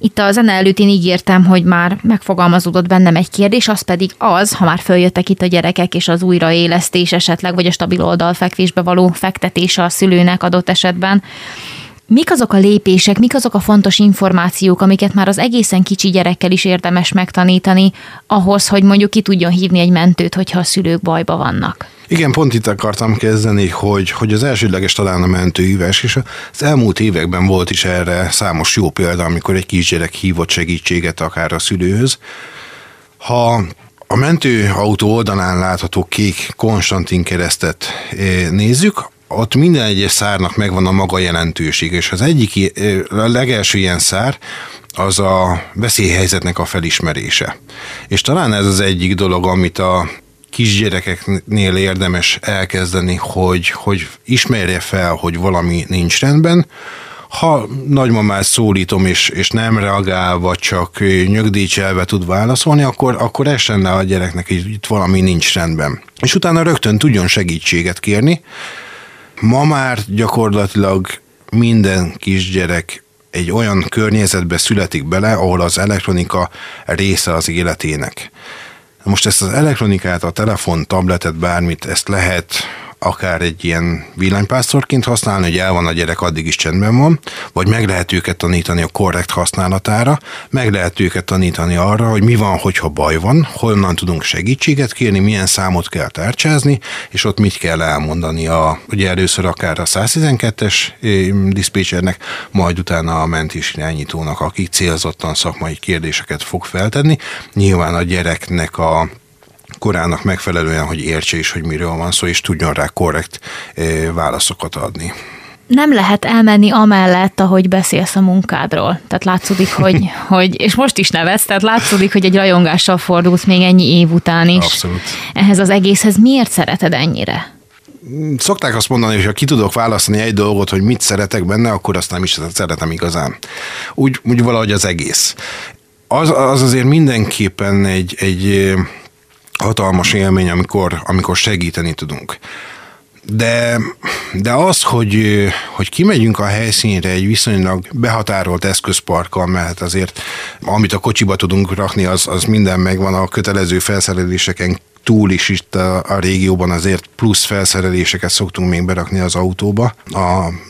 B: Itt a zene előtt én ígértem, hogy már megfogalmazódott bennem egy kérdés, az pedig az, ha már följöttek itt a gyerekek és az újraélesztés esetleg, vagy a stabil oldalfekvésbe való fektetése a szülőnek adott esetben, Mik azok a lépések, mik azok a fontos információk, amiket már az egészen kicsi gyerekkel is érdemes megtanítani, ahhoz, hogy mondjuk ki tudjon hívni egy mentőt, hogyha a szülők bajba vannak?
C: Igen, pont itt akartam kezdeni, hogy, hogy az elsődleges talán a mentőhívás, és az elmúlt években volt is erre számos jó példa, amikor egy kisgyerek hívott segítséget akár a szülőhöz. Ha a mentőautó oldalán látható kék Konstantin keresztet eh, nézzük, ott minden egyes szárnak megvan a maga jelentőség, és az egyik, a legelső ilyen szár, az a veszélyhelyzetnek a felismerése. És talán ez az egyik dolog, amit a kisgyerekeknél érdemes elkezdeni, hogy, hogy ismerje fel, hogy valami nincs rendben, ha nagymamát szólítom, és, és nem reagál, vagy csak nyögdícselve tud válaszolni, akkor, akkor essen le a gyereknek, hogy itt valami nincs rendben. És utána rögtön tudjon segítséget kérni. Ma már gyakorlatilag minden kisgyerek egy olyan környezetbe születik bele, ahol az elektronika része az életének. Most ezt az elektronikát, a telefon, tabletet, bármit, ezt lehet akár egy ilyen villanypásztorként használni, hogy el van a gyerek, addig is csendben van, vagy meg lehet őket tanítani a korrekt használatára, meg lehet őket tanítani arra, hogy mi van, hogyha baj van, honnan tudunk segítséget kérni, milyen számot kell tárcsázni, és ott mit kell elmondani a, ugye először akár a 112-es diszpécsernek, majd utána a mentés irányítónak, aki célzottan szakmai kérdéseket fog feltenni. Nyilván a gyereknek a korának megfelelően, hogy értse is, hogy miről van szó, és tudjon rá korrekt eh, válaszokat adni
B: nem lehet elmenni amellett, ahogy beszélsz a munkádról. Tehát látszódik, hogy, [LAUGHS] hogy és most is nevetsz, tehát látszódik, hogy egy rajongással fordulsz még ennyi év után is.
C: Abszolút.
B: Ehhez az egészhez miért szereted ennyire?
C: Szokták azt mondani, hogy ha ki tudok választani egy dolgot, hogy mit szeretek benne, akkor azt nem is szeretem igazán. Úgy, úgy valahogy az egész. Az, az azért mindenképpen egy, egy hatalmas élmény, amikor, amikor segíteni tudunk. De, de az, hogy, hogy kimegyünk a helyszínre egy viszonylag behatárolt eszközparkkal, mert azért amit a kocsiba tudunk rakni, az, az minden megvan, a kötelező felszereléseken túl is itt a, a régióban azért plusz felszereléseket szoktunk még berakni az autóba.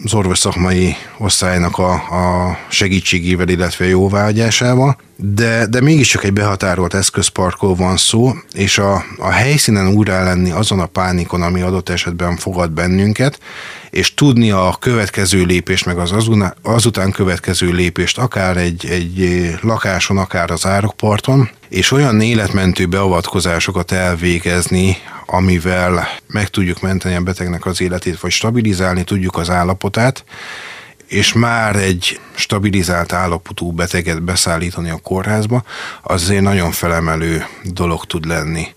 C: Az orvos szakmai osztálynak a, a segítségével, illetve jóvágyásával de, de mégiscsak egy behatárolt eszközparkról van szó, és a, a helyszínen újra lenni azon a pánikon, ami adott esetben fogad bennünket, és tudni a következő lépést, meg az azután következő lépést, akár egy, egy lakáson, akár az árokparton, és olyan életmentő beavatkozásokat elvégezni, amivel meg tudjuk menteni a betegnek az életét, vagy stabilizálni tudjuk az állapotát, és már egy stabilizált állapotú beteget beszállítani a kórházba, az azért nagyon felemelő dolog tud lenni.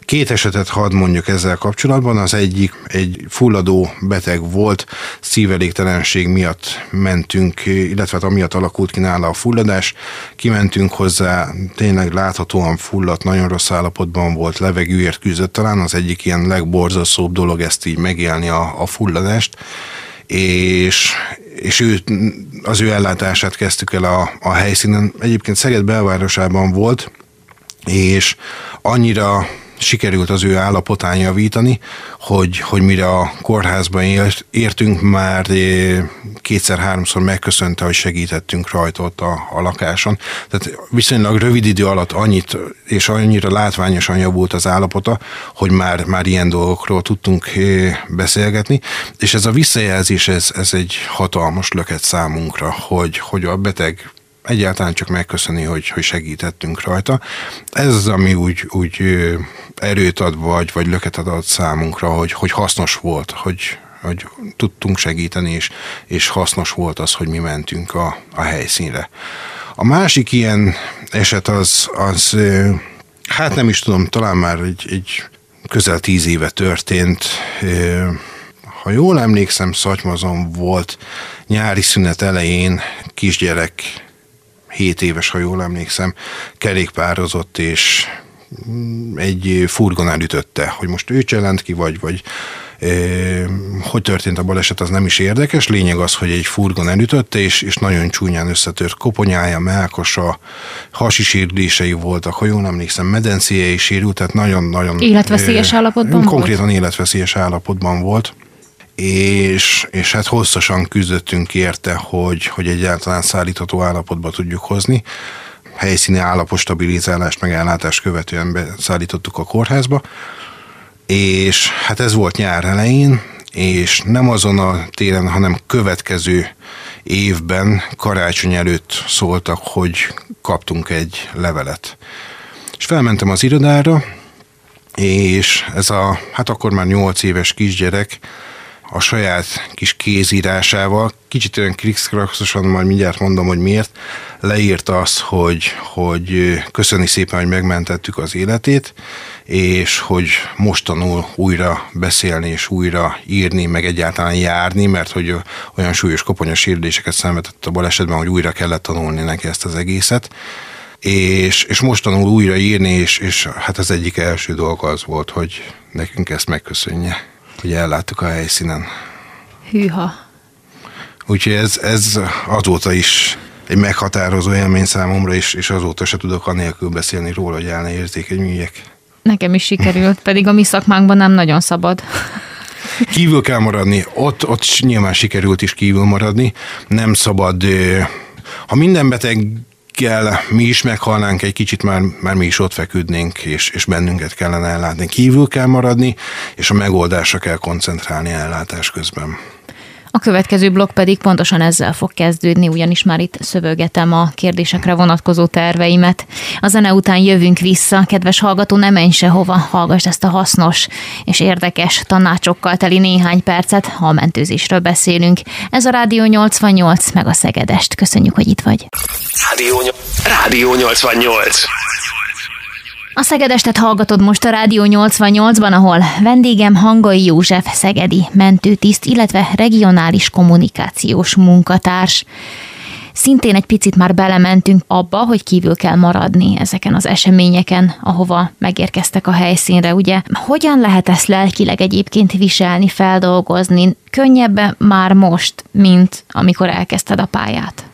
C: Két esetet hadd mondjuk ezzel kapcsolatban, az egyik egy fulladó beteg volt, szívelégtelenség miatt mentünk, illetve hát amiatt alakult ki nála a fulladás, kimentünk hozzá, tényleg láthatóan fulladt, nagyon rossz állapotban volt, levegőért küzdött. Talán, az egyik ilyen legborzasztóbb dolog ezt így megélni a, a fulladást, és, és ő, az ő ellátását kezdtük el a, a helyszínen. Egyébként Szeged belvárosában volt, és annyira sikerült az ő állapotán javítani, hogy, hogy mire a kórházban értünk, már kétszer-háromszor megköszönte, hogy segítettünk rajta ott a, a lakáson. Tehát viszonylag rövid idő alatt annyit, és annyira látványosan javult az állapota, hogy már, már ilyen dolgokról tudtunk beszélgetni, és ez a visszajelzés, ez, ez egy hatalmas löket számunkra, hogy, hogy a beteg egyáltalán csak megköszöni, hogy, hogy segítettünk rajta. Ez az, ami úgy, úgy erőt ad, vagy, vagy löket ad számunkra, hogy, hogy hasznos volt, hogy, hogy tudtunk segíteni, és, és hasznos volt az, hogy mi mentünk a, a helyszínre. A másik ilyen eset az, az hát nem is tudom, talán már egy, egy közel tíz éve történt. Ha jól emlékszem, Szatymazon volt nyári szünet elején kisgyerek 7 éves, ha jól emlékszem, kerékpározott, és egy furgon elütötte, hogy most ő cselent ki, vagy, vagy hogy történt a baleset, az nem is érdekes. Lényeg az, hogy egy furgon elütötte, és, és nagyon csúnyán összetört koponyája, melkosa, hasi sérülései voltak, ha jól emlékszem, medencéje is sérült, tehát nagyon-nagyon...
B: Életveszélyes állapotban
C: Konkrétan volt? életveszélyes állapotban volt és, és hát hosszasan küzdöttünk érte, hogy, hogy egyáltalán szállítható állapotba tudjuk hozni. Helyszíni állapostabilizálást, meg ellátást követően beszállítottuk a kórházba, és hát ez volt nyár elején, és nem azon a téren, hanem következő évben, karácsony előtt szóltak, hogy kaptunk egy levelet. És felmentem az irodára, és ez a, hát akkor már 8 éves kisgyerek, a saját kis kézírásával, kicsit olyan krikszkrakszosan, majd mindjárt mondom, hogy miért, leírta azt, hogy, hogy köszöni szépen, hogy megmentettük az életét, és hogy most tanul újra beszélni és újra írni, meg egyáltalán járni, mert hogy olyan súlyos koponyos sérüléseket szenvedett a balesetben, hogy újra kellett tanulni neki ezt az egészet. És, és most tanul újra írni, és, és hát az egyik első dolga az volt, hogy nekünk ezt megköszönje hogy elláttuk a helyszínen.
B: Hűha.
C: Úgyhogy ez, ez azóta is egy meghatározó élmény számomra, és, és azóta se tudok anélkül beszélni róla, hogy el ne érzékenyüljek.
B: Nekem is sikerült, [LAUGHS] pedig a mi szakmánkban nem nagyon szabad.
C: Kívül kell maradni, ott, ott nyilván sikerült is kívül maradni, nem szabad, ha minden beteg kell, mi is meghalnánk egy kicsit, már, már mi is ott feküdnénk, és, és bennünket kellene ellátni. Kívül kell maradni, és a megoldásra kell koncentrálni ellátás közben.
B: A következő blokk pedig pontosan ezzel fog kezdődni, ugyanis már itt szövögetem a kérdésekre vonatkozó terveimet. A zene után jövünk vissza, kedves hallgató, ne menj sehova, hallgass ezt a hasznos és érdekes tanácsokkal teli néhány percet, ha a mentőzésről beszélünk. Ez a Rádió 88, meg a Szegedest. Köszönjük, hogy itt vagy.
A: Rádió, Rádió 88.
B: A Szegedestet hallgatod most a Rádió 88-ban, ahol vendégem Hangai József Szegedi mentőtiszt, illetve regionális kommunikációs munkatárs. Szintén egy picit már belementünk abba, hogy kívül kell maradni ezeken az eseményeken, ahova megérkeztek a helyszínre, ugye? Hogyan lehet ezt lelkileg egyébként viselni, feldolgozni? Könnyebb már most, mint amikor elkezdted a pályát?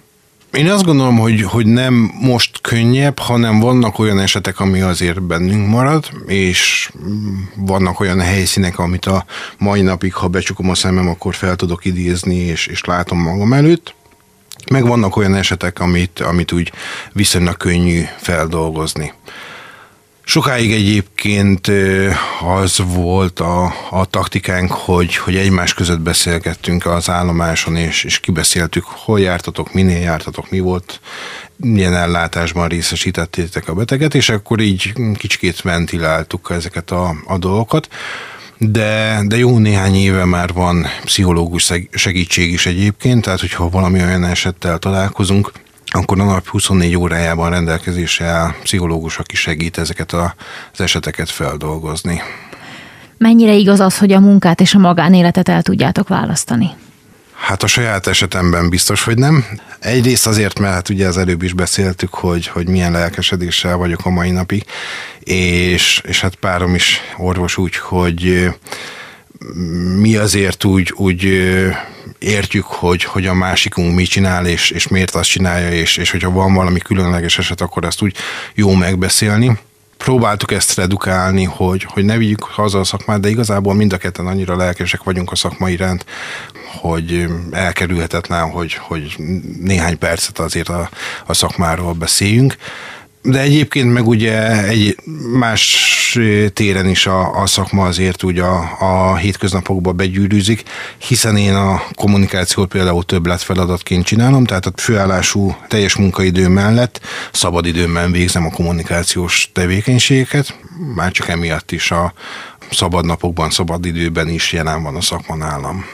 C: Én azt gondolom, hogy, hogy nem most könnyebb, hanem vannak olyan esetek, ami azért bennünk marad, és vannak olyan helyszínek, amit a mai napig, ha becsukom a szemem, akkor fel tudok idézni, és, és látom magam előtt. Meg vannak olyan esetek, amit, amit úgy viszonylag könnyű feldolgozni. Sokáig egyébként az volt a, a taktikánk, hogy, hogy egymás között beszélgettünk az állomáson, és, és kibeszéltük, hol jártatok, minél jártatok, mi volt, milyen ellátásban részesítettétek a beteget, és akkor így kicsikét ventiláltuk ezeket a, a dolgokat. De, de jó néhány éve már van pszichológus segítség is egyébként, tehát hogyha valami olyan esettel találkozunk, akkor a nap 24 órájában rendelkezésre áll pszichológus, aki segít ezeket az eseteket feldolgozni.
B: Mennyire igaz az, hogy a munkát és a magánéletet el tudjátok választani?
C: Hát a saját esetemben biztos, hogy nem. Egyrészt azért, mert hát ugye az előbb is beszéltük, hogy, hogy milyen lelkesedéssel vagyok a mai napig, és, és hát párom is orvos úgy, hogy mi azért úgy, úgy értjük, hogy, hogy a másikunk mit csinál, és, és miért azt csinálja, és, és hogyha van valami különleges eset, akkor ezt úgy jó megbeszélni. próbáltuk ezt redukálni, hogy, hogy ne vigyük haza a szakmát, de igazából mind a ketten annyira lelkesek vagyunk a szakmai iránt, hogy elkerülhetetlen, hogy, hogy néhány percet azért a, a szakmáról beszéljünk. De egyébként meg ugye egy más téren is a, a szakma azért úgy a, a hétköznapokba begyűrűzik, hiszen én a kommunikációt például többlet feladatként csinálom, tehát a főállású teljes munkaidő mellett szabadidőmben végzem a kommunikációs tevékenységeket, már csak emiatt is a szabad napokban, szabad időben is jelen van a szakma nálam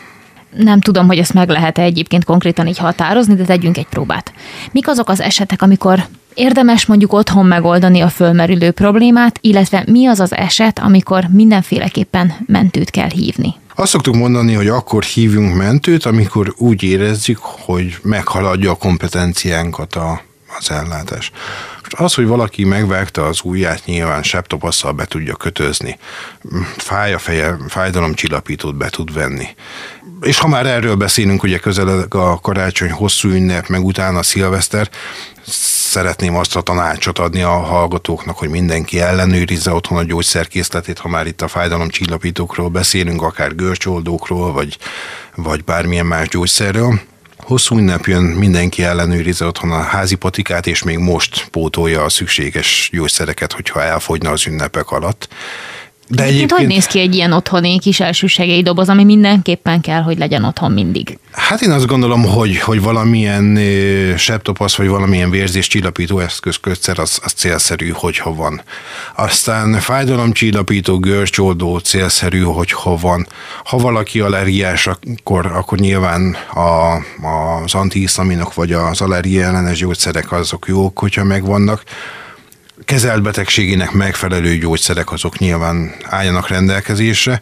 B: nem tudom, hogy ezt meg lehet-e egyébként konkrétan így határozni, de tegyünk egy próbát. Mik azok az esetek, amikor érdemes mondjuk otthon megoldani a fölmerülő problémát, illetve mi az az eset, amikor mindenféleképpen mentőt kell hívni?
C: Azt szoktuk mondani, hogy akkor hívjunk mentőt, amikor úgy érezzük, hogy meghaladja a kompetenciánkat a, az ellátás. Az, hogy valaki megvágta az ujját, nyilván septopasszal be tudja kötözni. Fáj a feje, fájdalomcsillapítót be tud venni. És ha már erről beszélünk, ugye közel a karácsony hosszú ünnep, meg utána a szilveszter, szeretném azt a tanácsot adni a hallgatóknak, hogy mindenki ellenőrizze otthon a gyógyszerkészletét, ha már itt a fájdalomcsillapítókról beszélünk, akár görcsoldókról, vagy, vagy bármilyen más gyógyszerről Hosszú ünnep jön, mindenki ellenőrizze otthon a házi patikát, és még most pótolja a szükséges gyógyszereket, hogyha elfogyna az ünnepek alatt.
B: De egyébként, hogy néz ki egy ilyen otthoni kis elsősegélyi doboz, ami mindenképpen kell, hogy legyen otthon mindig?
C: Hát én azt gondolom, hogy, hogy valamilyen septopasz, vagy valamilyen vérzés csillapító eszköz kötszer, az, az célszerű, hogyha van. Aztán fájdalomcsillapító, görcsoldó célszerű, hogyha van. Ha valaki allergiás, akkor, akkor nyilván a, az antihiszaminok, vagy az allergia ellenes gyógyszerek azok jók, hogyha megvannak kezelt betegségének megfelelő gyógyszerek azok nyilván álljanak rendelkezésre,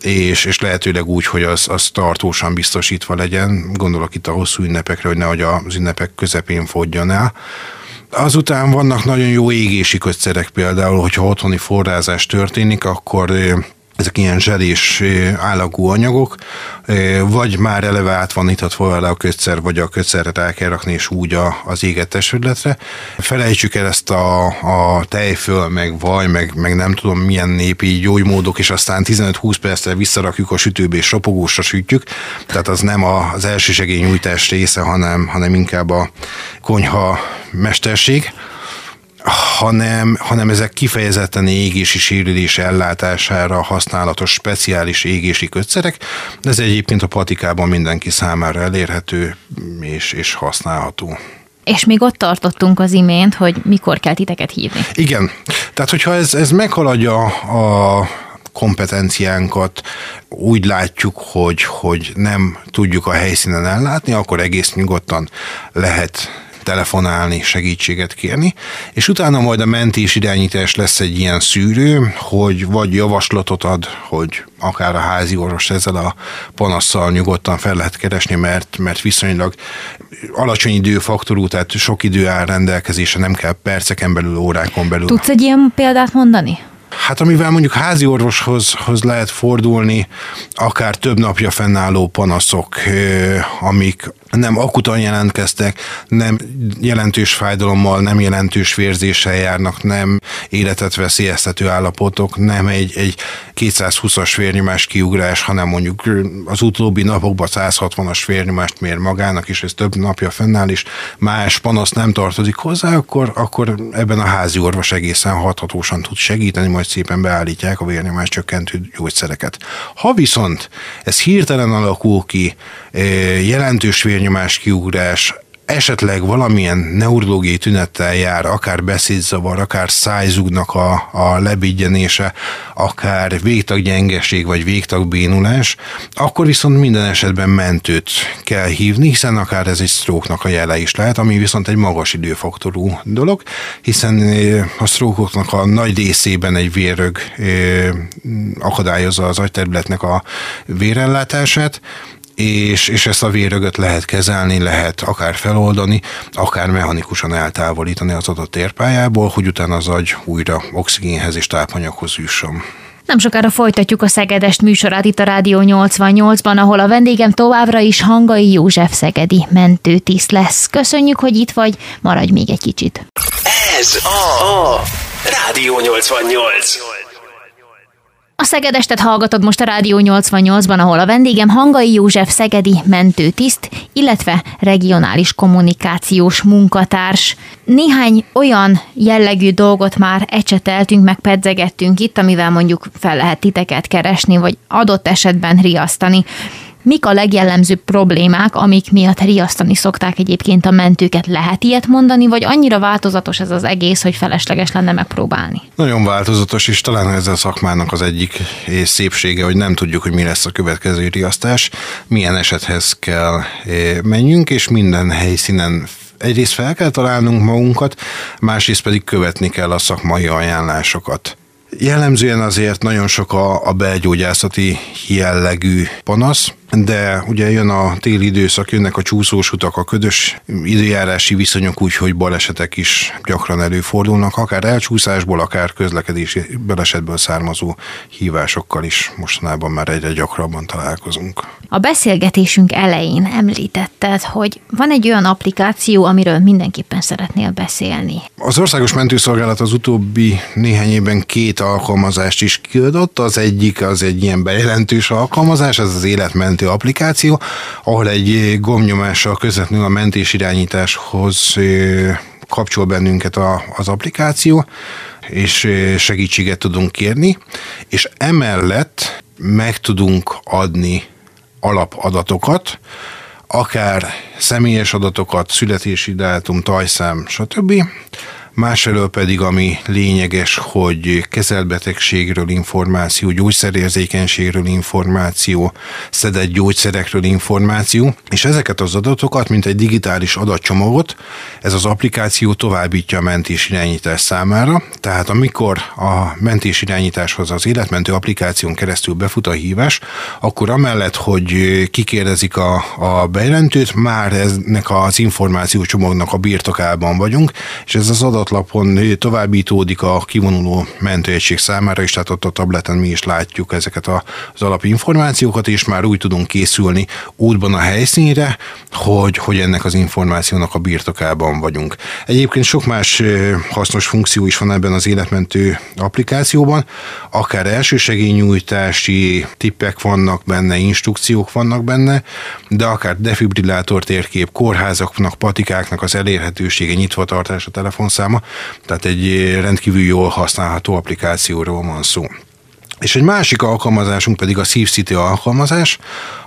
C: és, és lehetőleg úgy, hogy az, az tartósan biztosítva legyen. Gondolok itt a hosszú ünnepekre, hogy nehogy az ünnepek közepén fogjon el. Azután vannak nagyon jó égési kötszerek például, hogyha otthoni forrázás történik, akkor ezek ilyen zselés állagú anyagok, vagy már eleve át van itatva vele a kötszer, vagy a kötszeret el kell rakni, és úgy a, az éget testületre. Felejtsük el ezt a, a tejföl, meg vaj, meg, meg nem tudom milyen népi gyógymódok, és aztán 15-20 perccel visszarakjuk a sütőbe, és ropogósra sütjük. Tehát az nem az elsősegélynyújtás része, hanem, hanem inkább a konyha mesterség hanem, hanem ezek kifejezetten égési sérülés ellátására használatos speciális égési kötszerek, ez egyébként a patikában mindenki számára elérhető és, és használható.
B: És még ott tartottunk az imént, hogy mikor kell titeket hívni.
C: Igen. Tehát, hogyha ez, ez meghaladja a kompetenciánkat, úgy látjuk, hogy, hogy nem tudjuk a helyszínen ellátni, akkor egész nyugodtan lehet telefonálni, segítséget kérni, és utána majd a mentés irányítás lesz egy ilyen szűrő, hogy vagy javaslatot ad, hogy akár a házi orvos ezzel a panasszal nyugodtan fel lehet keresni, mert, mert viszonylag alacsony időfaktorú, tehát sok idő áll rendelkezésre, nem kell perceken belül, órákon belül.
B: Tudsz egy ilyen példát mondani?
C: Hát amivel mondjuk házi orvoshoz hoz lehet fordulni, akár több napja fennálló panaszok, amik nem akutan jelentkeztek, nem jelentős fájdalommal, nem jelentős vérzéssel járnak, nem életet veszélyeztető állapotok, nem egy, egy 220-as vérnyomás kiugrás, hanem mondjuk az utóbbi napokban 160-as vérnyomást mér magának, és ez több napja fennáll, és más panasz nem tartozik hozzá, akkor, akkor ebben a házi orvos egészen hathatósan tud segíteni, majd szépen beállítják a vérnyomás csökkentő gyógyszereket. Ha viszont ez hirtelen alakul ki, jelentős vér vérnyomás kiugrás, esetleg valamilyen neurológiai tünettel jár, akár beszédzavar, akár szájzugnak a, a lebigyenése, akár végtaggyengeség vagy végtagbénulás, akkor viszont minden esetben mentőt kell hívni, hiszen akár ez egy sztróknak a jele is lehet, ami viszont egy magas időfaktorú dolog, hiszen a sztrókoknak a nagy részében egy vérög akadályozza az agyterületnek a vérellátását, és, és ezt a vérögöt lehet kezelni, lehet akár feloldani, akár mechanikusan eltávolítani az adott térpályából, hogy utána az agy újra oxigénhez és tápanyaghoz jusson.
B: Nem sokára folytatjuk a Szegedest műsorát itt a Rádió 88-ban, ahol a vendégem továbbra is Hangai József Szegedi mentőtiszt lesz. Köszönjük, hogy itt vagy, maradj még egy kicsit.
A: Ez a, a Rádió 88.
B: A Szegedestet hallgatod most a Rádió 88-ban, ahol a vendégem Hangai József Szegedi mentőtiszt, illetve regionális kommunikációs munkatárs. Néhány olyan jellegű dolgot már ecseteltünk, meg pedzegettünk itt, amivel mondjuk fel lehet titeket keresni, vagy adott esetben riasztani. Mik a legjellemzőbb problémák, amik miatt riasztani szokták egyébként a mentőket? Lehet ilyet mondani, vagy annyira változatos ez az egész, hogy felesleges lenne megpróbálni?
C: Nagyon változatos, és talán ez a szakmának az egyik szépsége, hogy nem tudjuk, hogy mi lesz a következő riasztás, milyen esethez kell eh, menjünk, és minden helyszínen egyrészt fel kell találnunk magunkat, másrészt pedig követni kell a szakmai ajánlásokat. Jellemzően azért nagyon sok a, a belgyógyászati jellegű panasz, de ugye jön a téli időszak, jönnek a csúszós utak, a ködös időjárási viszonyok, úgyhogy balesetek is gyakran előfordulnak, akár elcsúszásból, akár közlekedési balesetből származó hívásokkal is mostanában már egyre gyakrabban találkozunk.
B: A beszélgetésünk elején említetted, hogy van egy olyan applikáció, amiről mindenképpen szeretnél beszélni.
C: Az Országos Mentőszolgálat az utóbbi néhány évben két alkalmazást is kiadott. Az egyik az egy ilyen bejelentős alkalmazás, ez az életmentő applikáció, ahol egy gomnyomással közvetlenül a mentés irányításhoz kapcsol bennünket a, az applikáció, és segítséget tudunk kérni, és emellett meg tudunk adni alapadatokat, akár személyes adatokat, születési dátum, tajszám, stb., másfelől pedig ami lényeges, hogy kezelbetegségről információ, gyógyszerérzékenységről információ, szedett gyógyszerekről információ, és ezeket az adatokat, mint egy digitális adatcsomagot, ez az applikáció továbbítja a mentés irányítás számára, tehát amikor a mentés irányításhoz az életmentő applikáción keresztül befut a hívás, akkor amellett, hogy kikérdezik a, a bejelentőt, már eznek az információcsomagnak a birtokában vagyunk, és ez az adat adatlapon továbbítódik a kivonuló mentőegység számára, és tehát ott a tableten mi is látjuk ezeket az alapinformációkat, és már úgy tudunk készülni útban a helyszínre, hogy, hogy ennek az információnak a birtokában vagyunk. Egyébként sok más hasznos funkció is van ebben az életmentő applikációban, akár elsősegélynyújtási tippek vannak benne, instrukciók vannak benne, de akár defibrillátor térkép, kórházaknak, patikáknak az elérhetősége, nyitvatartása, telefonszáma, tehát egy rendkívül jól használható applikációról van szó. És egy másik alkalmazásunk pedig a SafeCity alkalmazás,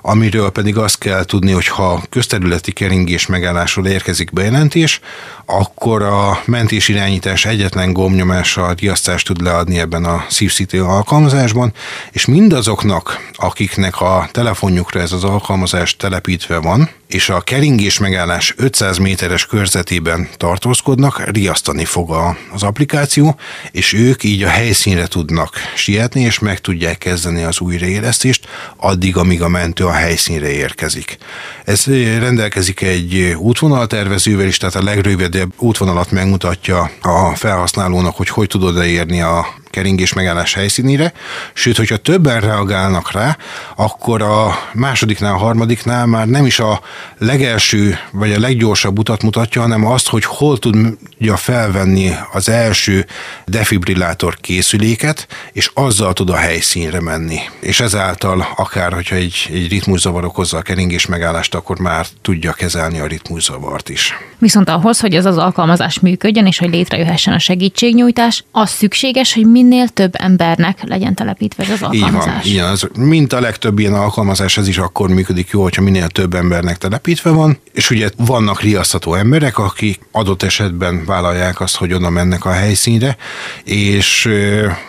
C: amiről pedig azt kell tudni, hogy ha közterületi keringés megállásról érkezik bejelentés, akkor a mentés irányítás egyetlen gombnyomással riasztást tud leadni ebben a SafeCity alkalmazásban, és mindazoknak, akiknek a telefonjukra ez az alkalmazás telepítve van, és a keringés megállás 500 méteres körzetében tartózkodnak, riasztani fog az applikáció, és ők így a helyszínre tudnak sietni, és meg tudják kezdeni az újraélesztést, addig, amíg a mentő a helyszínre érkezik. Ez rendelkezik egy útvonaltervezővel is, tehát a legrövidebb útvonalat megmutatja a felhasználónak, hogy hogy tudod elérni a keringés megállás helyszínére, sőt, hogyha többen reagálnak rá, akkor a másodiknál, a harmadiknál már nem is a legelső vagy a leggyorsabb utat mutatja, hanem azt, hogy hol tudja felvenni az első defibrillátor készüléket, és azzal tud a helyszínre menni. És ezáltal akár, hogyha egy, egy ritmuszavar okozza a keringés megállást, akkor már tudja kezelni a ritmuszavart is.
B: Viszont ahhoz, hogy ez az alkalmazás működjön, és hogy létrejöhessen a segítségnyújtás, az szükséges, hogy minél több embernek legyen telepítve ez az alkalmazás.
C: Így van, igen, az, mint a legtöbb ilyen alkalmazás, ez is akkor működik jó, hogyha minél több embernek telepítve van, és ugye vannak riasztató emberek, akik adott esetben vállalják azt, hogy oda mennek a helyszínre, és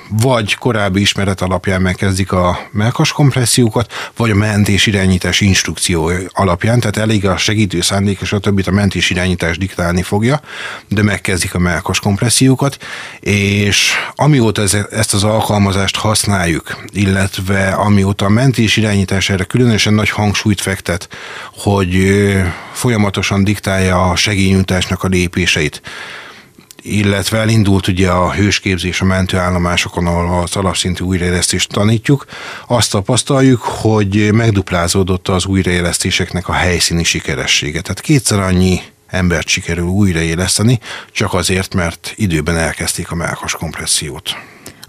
C: vagy korábbi ismeret alapján megkezdik a melkas kompressziókat, vagy a mentés irányítás instrukció alapján, tehát elég a segítő szándék, és a többit a mentés irányítás diktálni fogja, de megkezdik a melkas kompressziókat, és amióta ez, ezt az alkalmazást használjuk, illetve amióta a mentés irányítás erre különösen nagy hangsúlyt fektet, hogy folyamatosan diktálja a segélynyújtásnak a lépéseit, illetve elindult ugye a hősképzés a mentőállomásokon, ahol az alapszintű újraélesztést tanítjuk, azt tapasztaljuk, hogy megduplázódott az újraélesztéseknek a helyszíni sikeressége. Tehát kétszer annyi embert sikerül újraéleszteni, csak azért, mert időben elkezdték a melkas kompressziót.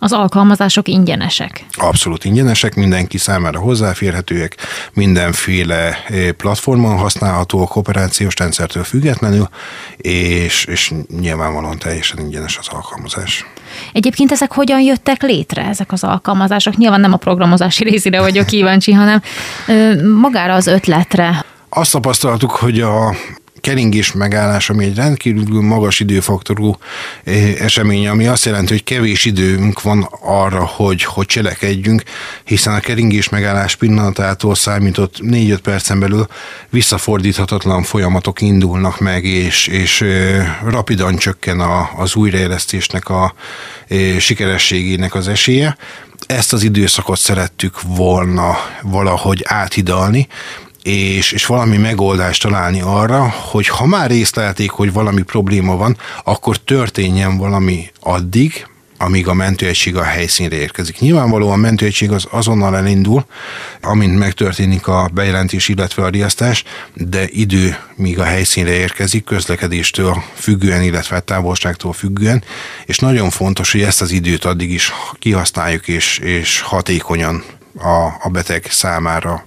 B: Az alkalmazások ingyenesek.
C: Abszolút ingyenesek, mindenki számára hozzáférhetőek, mindenféle eh, platformon használható a kooperációs rendszertől függetlenül, és, és nyilvánvalóan teljesen ingyenes az alkalmazás.
B: Egyébként ezek hogyan jöttek létre, ezek az alkalmazások? Nyilván nem a programozási részére vagyok kíváncsi, hanem magára az ötletre.
C: Azt tapasztaltuk, hogy a keringés megállás, ami egy rendkívül magas időfaktorú eh, esemény, ami azt jelenti, hogy kevés időnk van arra, hogy, hogy cselekedjünk, hiszen a keringés megállás pillanatától számított 4-5 percen belül visszafordíthatatlan folyamatok indulnak meg, és, és eh, rapidan csökken a, az újraélesztésnek a eh, sikerességének az esélye. Ezt az időszakot szerettük volna valahogy áthidalni, és, és valami megoldást találni arra, hogy ha már észlelték, hogy valami probléma van, akkor történjen valami addig, amíg a mentőegység a helyszínre érkezik. Nyilvánvalóan a mentőegység az azonnal elindul, amint megtörténik a bejelentés, illetve a riasztás, de idő, míg a helyszínre érkezik, közlekedéstől függően, illetve távolságtól függően, és nagyon fontos, hogy ezt az időt addig is kihasználjuk és, és hatékonyan a, a beteg számára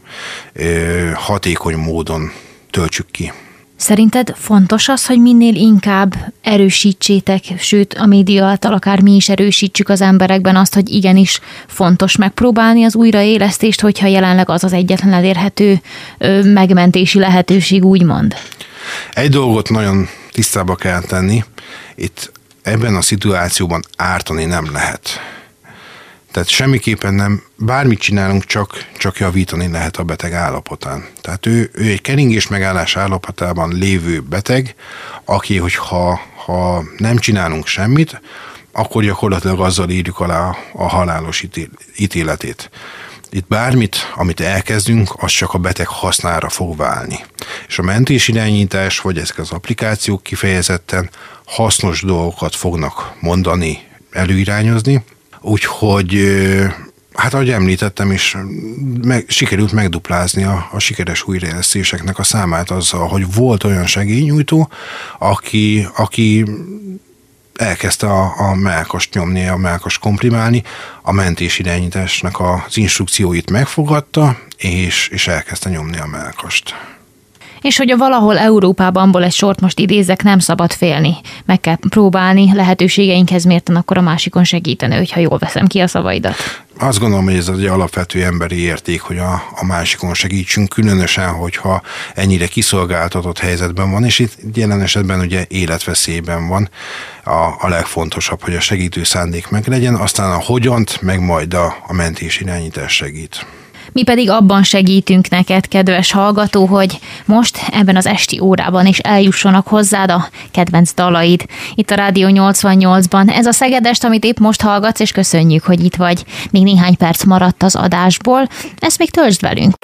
C: ö, hatékony módon töltsük ki.
B: Szerinted fontos az, hogy minél inkább erősítsétek, sőt a média által akár mi is erősítsük az emberekben azt, hogy igenis fontos megpróbálni az újraélesztést, hogyha jelenleg az az egyetlen elérhető ö, megmentési lehetőség, úgymond?
C: Egy dolgot nagyon tisztába kell tenni, itt ebben a szituációban ártani nem lehet tehát semmiképpen nem, bármit csinálunk, csak, csak javítani lehet a beteg állapotán. Tehát ő, ő egy keringés megállás állapotában lévő beteg, aki, hogyha ha nem csinálunk semmit, akkor gyakorlatilag azzal írjuk alá a halálos ítéletét. Itt bármit, amit elkezdünk, az csak a beteg hasznára fog válni. És a mentés vagy ezek az applikációk kifejezetten hasznos dolgokat fognak mondani, előirányozni, Úgyhogy hát ahogy említettem is, meg, sikerült megduplázni a, a sikeres újraélesztéseknek a számát azzal, hogy volt olyan segélynyújtó, aki, aki elkezdte a, a melkast nyomni, a melkast komprimálni, a mentés irányításnak az instrukcióit megfogadta, és, és elkezdte nyomni a melkast
B: és hogy a valahol Európában egy sort most idézek, nem szabad félni. Meg kell próbálni lehetőségeinkhez mérten akkor a másikon segíteni, hogyha jól veszem ki a szavaidat.
C: Azt gondolom, hogy ez egy alapvető emberi érték, hogy a, a másikon segítsünk, különösen, hogyha ennyire kiszolgáltatott helyzetben van, és itt jelen esetben ugye életveszélyben van. A, a legfontosabb, hogy a segítő szándék meg legyen, aztán a hogyant, meg majd a, a mentés irányítás segít.
B: Mi pedig abban segítünk neked, kedves hallgató, hogy most ebben az esti órában is eljussanak hozzád a kedvenc dalaid. Itt a Rádió 88-ban. Ez a Szegedest, amit épp most hallgatsz, és köszönjük, hogy itt vagy. Még néhány perc maradt az adásból. Ezt még töltsd velünk.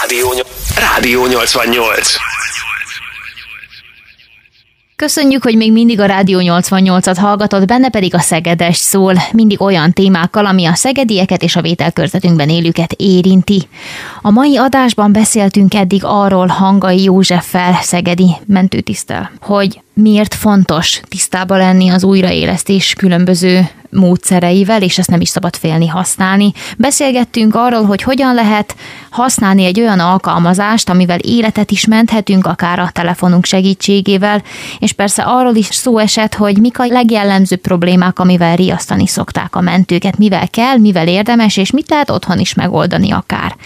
A: Rádió, Rádió 88.
B: Köszönjük, hogy még mindig a Rádió 88-at hallgatod, benne pedig a Szegedes szól, mindig olyan témákkal, ami a szegedieket és a vételkörzetünkben élőket érinti. A mai adásban beszéltünk eddig arról Hangai Józseffel, szegedi mentőtisztel, hogy miért fontos tisztába lenni az újraélesztés különböző módszereivel, és ezt nem is szabad félni használni. Beszélgettünk arról, hogy hogyan lehet használni egy olyan alkalmazást, amivel életet is menthetünk, akár a telefonunk segítségével, és persze arról is szó esett, hogy mik a legjellemzőbb problémák, amivel riasztani szokták a mentőket, mivel kell, mivel érdemes, és mit lehet otthon is megoldani akár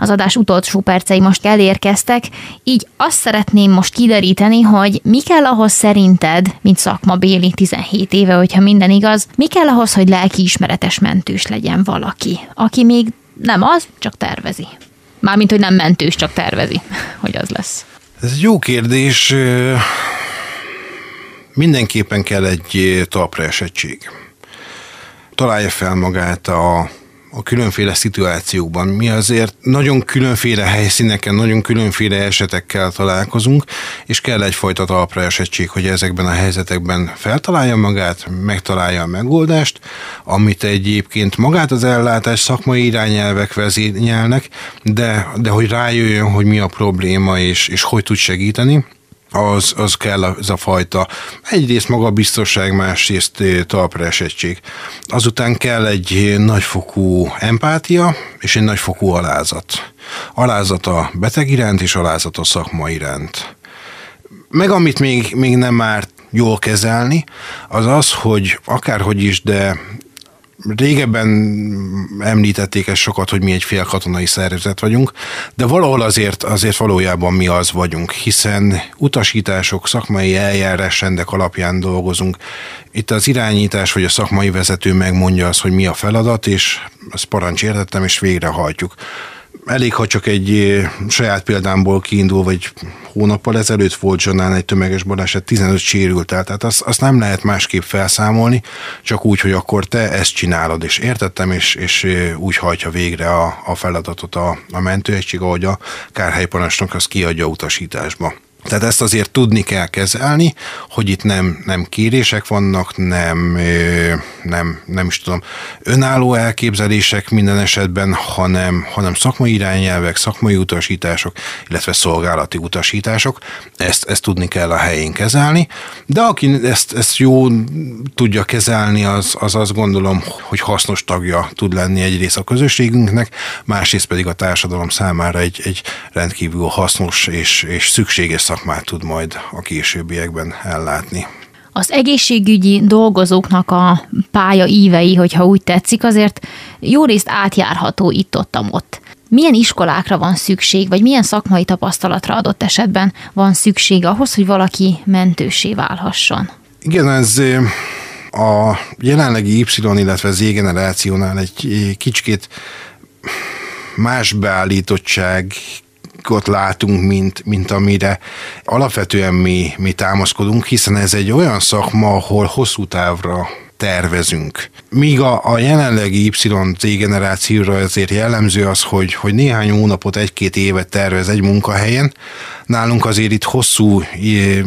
B: az adás utolsó percei most elérkeztek, így azt szeretném most kideríteni, hogy mi kell ahhoz szerinted, mint szakmabéli 17 éve, hogyha minden igaz, mi kell ahhoz, hogy lelkiismeretes mentős legyen valaki, aki még nem az, csak tervezi. Mármint, hogy nem mentős, csak tervezi, [LAUGHS] hogy az lesz.
C: Ez egy jó kérdés. Mindenképpen kell egy talpra esettség. Találja fel magát a a különféle szituációkban. Mi azért nagyon különféle helyszíneken, nagyon különféle esetekkel találkozunk, és kell egyfajta talpra esettség, hogy ezekben a helyzetekben feltalálja magát, megtalálja a megoldást, amit egyébként magát az ellátás szakmai irányelvek vezényelnek, de, de hogy rájöjjön, hogy mi a probléma, és, és hogy tud segíteni az, az kell az a fajta egyrészt magabiztosság, másrészt talpra esettség. Azután kell egy nagyfokú empátia és egy nagyfokú alázat. Alázat a beteg iránt és alázat a szakma iránt. Meg amit még, még nem már jól kezelni, az az, hogy akárhogy is, de régebben említették ezt sokat, hogy mi egy félkatonai szervezet vagyunk, de valahol azért, azért valójában mi az vagyunk, hiszen utasítások, szakmai eljárásrendek alapján dolgozunk. Itt az irányítás vagy a szakmai vezető megmondja azt, hogy mi a feladat, és ezt parancs értettem, és végrehajtjuk elég, ha csak egy saját példámból kiindul, vagy hónappal ezelőtt volt Zsonán egy tömeges baleset, 15 sérült el, tehát azt, azt nem lehet másképp felszámolni, csak úgy, hogy akkor te ezt csinálod, és értettem, és, és úgy hajtja végre a, a feladatot a, a mentőegység, ahogy a kárhelyparancsnok az kiadja utasításba. Tehát ezt azért tudni kell kezelni, hogy itt nem, nem kérések vannak, nem, nem, nem is tudom, önálló elképzelések minden esetben, hanem, hanem szakmai irányelvek, szakmai utasítások, illetve szolgálati utasítások. Ezt, ezt tudni kell a helyén kezelni, de aki ezt, ezt jó tudja kezelni, az, az azt gondolom, hogy hasznos tagja tud lenni egyrészt a közösségünknek, másrészt pedig a társadalom számára egy, egy rendkívül hasznos és, és szükséges szakmát tud majd a későbbiekben ellátni.
B: Az egészségügyi dolgozóknak a pálya ívei, hogyha úgy tetszik, azért jó részt átjárható itt-ott-ott. Milyen iskolákra van szükség, vagy milyen szakmai tapasztalatra adott esetben van szükség ahhoz, hogy valaki mentősé válhasson?
C: Igen, ez a jelenlegi Y, illetve Z generációnál egy kicsit más beállítottság ott látunk, mint, mint amire alapvetően mi, mi támaszkodunk, hiszen ez egy olyan szakma, ahol hosszú távra tervezünk. Míg a, a jelenlegi Y-Z generációra ezért jellemző az, hogy, hogy néhány hónapot, egy-két évet tervez egy munkahelyen, nálunk azért itt hosszú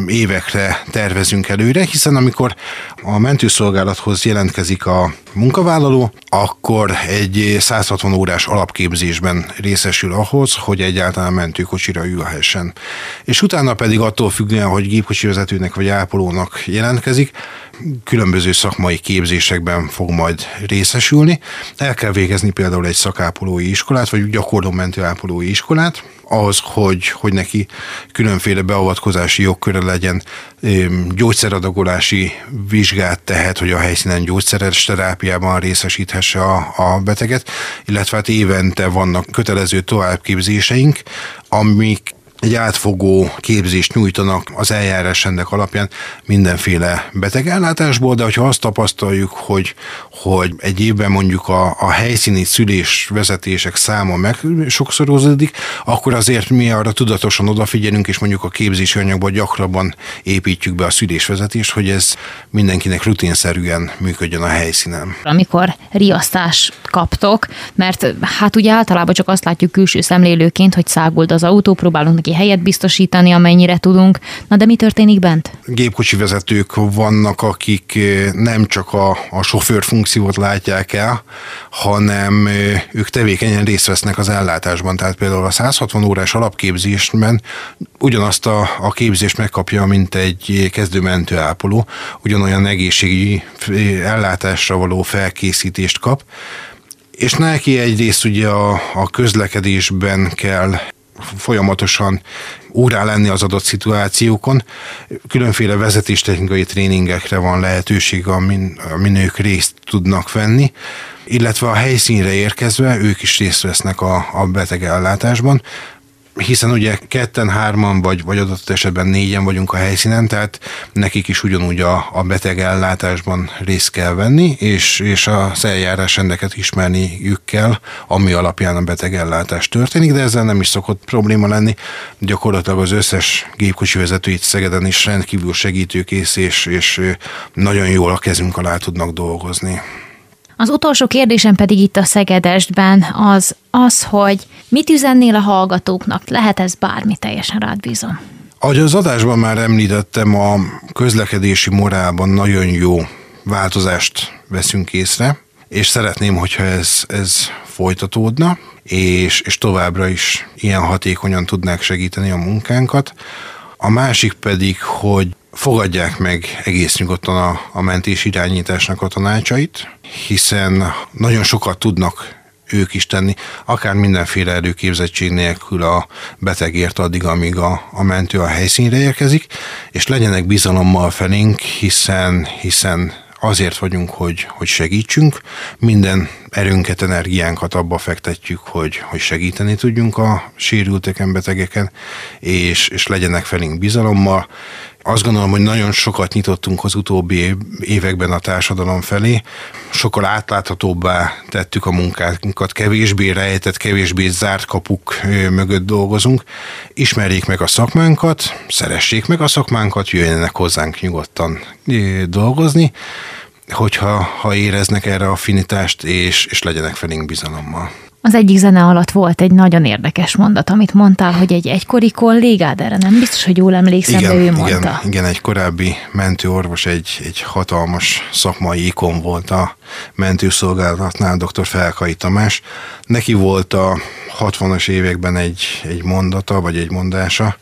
C: évekre tervezünk előre, hiszen amikor a mentőszolgálathoz jelentkezik a munkavállaló, akkor egy 160 órás alapképzésben részesül ahhoz, hogy egyáltalán mentőkocsira ülhessen. És utána pedig attól függően, hogy gépkocsi vezetőnek vagy ápolónak jelentkezik, különböző szakmai képzésekben fog majd részesülni. El kell végezni például egy szakápolói iskolát, vagy gyakorló mentőápolói iskolát, ahhoz, hogy, hogy neki különféle beavatkozási jogköre legyen, gyógyszeradagolási vizsgát tehet, hogy a helyszínen gyógyszeres terápiában részesíthesse a, a beteget, illetve hát évente vannak kötelező továbbképzéseink, amik egy átfogó képzést nyújtanak az eljárás ennek alapján mindenféle betegellátásból, de hogyha azt tapasztaljuk, hogy, hogy egy évben mondjuk a, a helyszíni szülés vezetések száma meg sokszorozódik, akkor azért mi arra tudatosan odafigyelünk, és mondjuk a képzési anyagban gyakrabban építjük be a szülésvezetést, hogy ez mindenkinek rutinszerűen működjön a helyszínen.
B: Amikor riasztást kaptok, mert hát ugye általában csak azt látjuk külső szemlélőként, hogy száguld az autó, próbálunk neki helyet biztosítani, amennyire tudunk. Na de mi történik bent?
C: Gépkocsi vezetők vannak, akik eh, nem csak a, a sofőr funkciót látják el, hanem ők tevékenyen részt vesznek az ellátásban. Tehát például a 160 órás alapképzésben ugyanazt a, a képzést megkapja, mint egy kezdőmentőápoló, ugyanolyan egészségügyi ellátásra való felkészítést kap, és neki egyrészt ugye a, a közlekedésben kell folyamatosan órá lenni az adott szituációkon. Különféle vezetéstechnikai tréningekre van lehetőség, amin, amin ők részt tudnak venni, illetve a helyszínre érkezve ők is részt vesznek a, a betegellátásban hiszen ugye ketten, hárman, vagy, vagy adott esetben négyen vagyunk a helyszínen, tehát nekik is ugyanúgy a, a beteg ellátásban részt kell venni, és, és az eljárás rendeket ismerniük kell, ami alapján a beteg ellátás történik, de ezzel nem is szokott probléma lenni. Gyakorlatilag az összes gépkocsi vezető itt Szegeden is rendkívül segítőkész, és, és nagyon jól a kezünk alá tudnak dolgozni.
B: Az utolsó kérdésem pedig itt a Szegedestben az az, hogy mit üzennél a hallgatóknak? Lehet ez bármi, teljesen rád bízom.
C: Ahogy az adásban már említettem, a közlekedési morálban nagyon jó változást veszünk észre, és szeretném, hogyha ez, ez folytatódna, és, és továbbra is ilyen hatékonyan tudnák segíteni a munkánkat. A másik pedig, hogy fogadják meg egész nyugodtan a, a mentés irányításnak a tanácsait, hiszen nagyon sokat tudnak ők is tenni, akár mindenféle előképzettség nélkül a betegért addig, amíg a, a mentő a helyszínre érkezik, és legyenek bizalommal felénk, hiszen, hiszen azért vagyunk, hogy, hogy segítsünk, minden erőnket, energiánkat abba fektetjük, hogy, hogy segíteni tudjunk a sérülteken, betegeken, és, és legyenek felénk bizalommal, azt gondolom, hogy nagyon sokat nyitottunk az utóbbi években a társadalom felé, sokkal átláthatóbbá tettük a munkánkat, kevésbé rejtett, kevésbé zárt kapuk mögött dolgozunk. Ismerjék meg a szakmánkat, szeressék meg a szakmánkat, jöjjenek hozzánk nyugodtan dolgozni, hogyha ha éreznek erre affinitást, és, és legyenek felénk bizalommal.
B: Az egyik zene alatt volt egy nagyon érdekes mondat, amit mondtál, hogy egy egykori kollégád, erre nem biztos, hogy jól emlékszem,
C: igen,
B: de ő
C: igen,
B: mondta.
C: Igen, egy korábbi mentőorvos, egy, egy hatalmas szakmai ikon volt a mentőszolgálatnál, dr. Felkai Tamás. Neki volt a 60-as években egy, egy mondata, vagy egy mondása,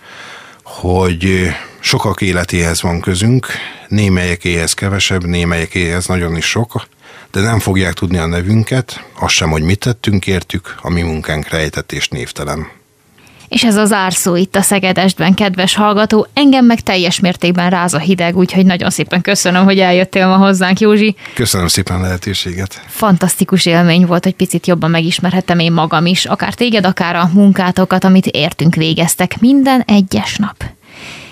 C: hogy sokak életéhez van közünk, némelyekéhez kevesebb, némelyekéhez nagyon is sok, de nem fogják tudni a nevünket, azt sem, hogy mit tettünk értük, a mi munkánk rejtett és névtelen.
B: És ez az árszó itt a Szegedestben, kedves hallgató, engem meg teljes mértékben ráz a hideg, úgyhogy nagyon szépen köszönöm, hogy eljöttél ma hozzánk, Józsi.
C: Köszönöm szépen a lehetőséget.
B: Fantasztikus élmény volt, hogy picit jobban megismerhettem én magam is, akár téged, akár a munkátokat, amit értünk végeztek minden egyes nap.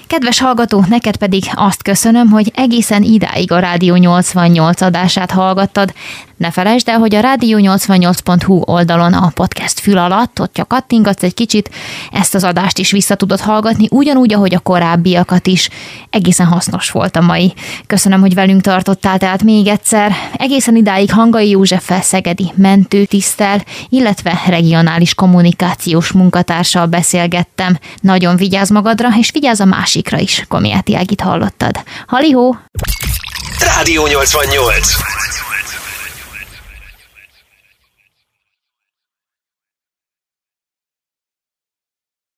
B: Kedves hallgató, neked pedig azt köszönöm, hogy egészen idáig a Rádió 88 adását hallgattad. Ne felejtsd el, hogy a rádió88.hu oldalon a podcast fül alatt, ott csak kattingatsz egy kicsit, ezt az adást is vissza tudod hallgatni, ugyanúgy, ahogy a korábbiakat is. Egészen hasznos volt a mai. Köszönöm, hogy velünk tartottál, tehát még egyszer. Egészen idáig Hangai Józseffel Szegedi mentőtisztel, illetve regionális kommunikációs munkatársal beszélgettem. Nagyon vigyázz magadra, és vigyázz a másikra is. Komiáti Ágit hallottad. Halihó!
A: Rádió 88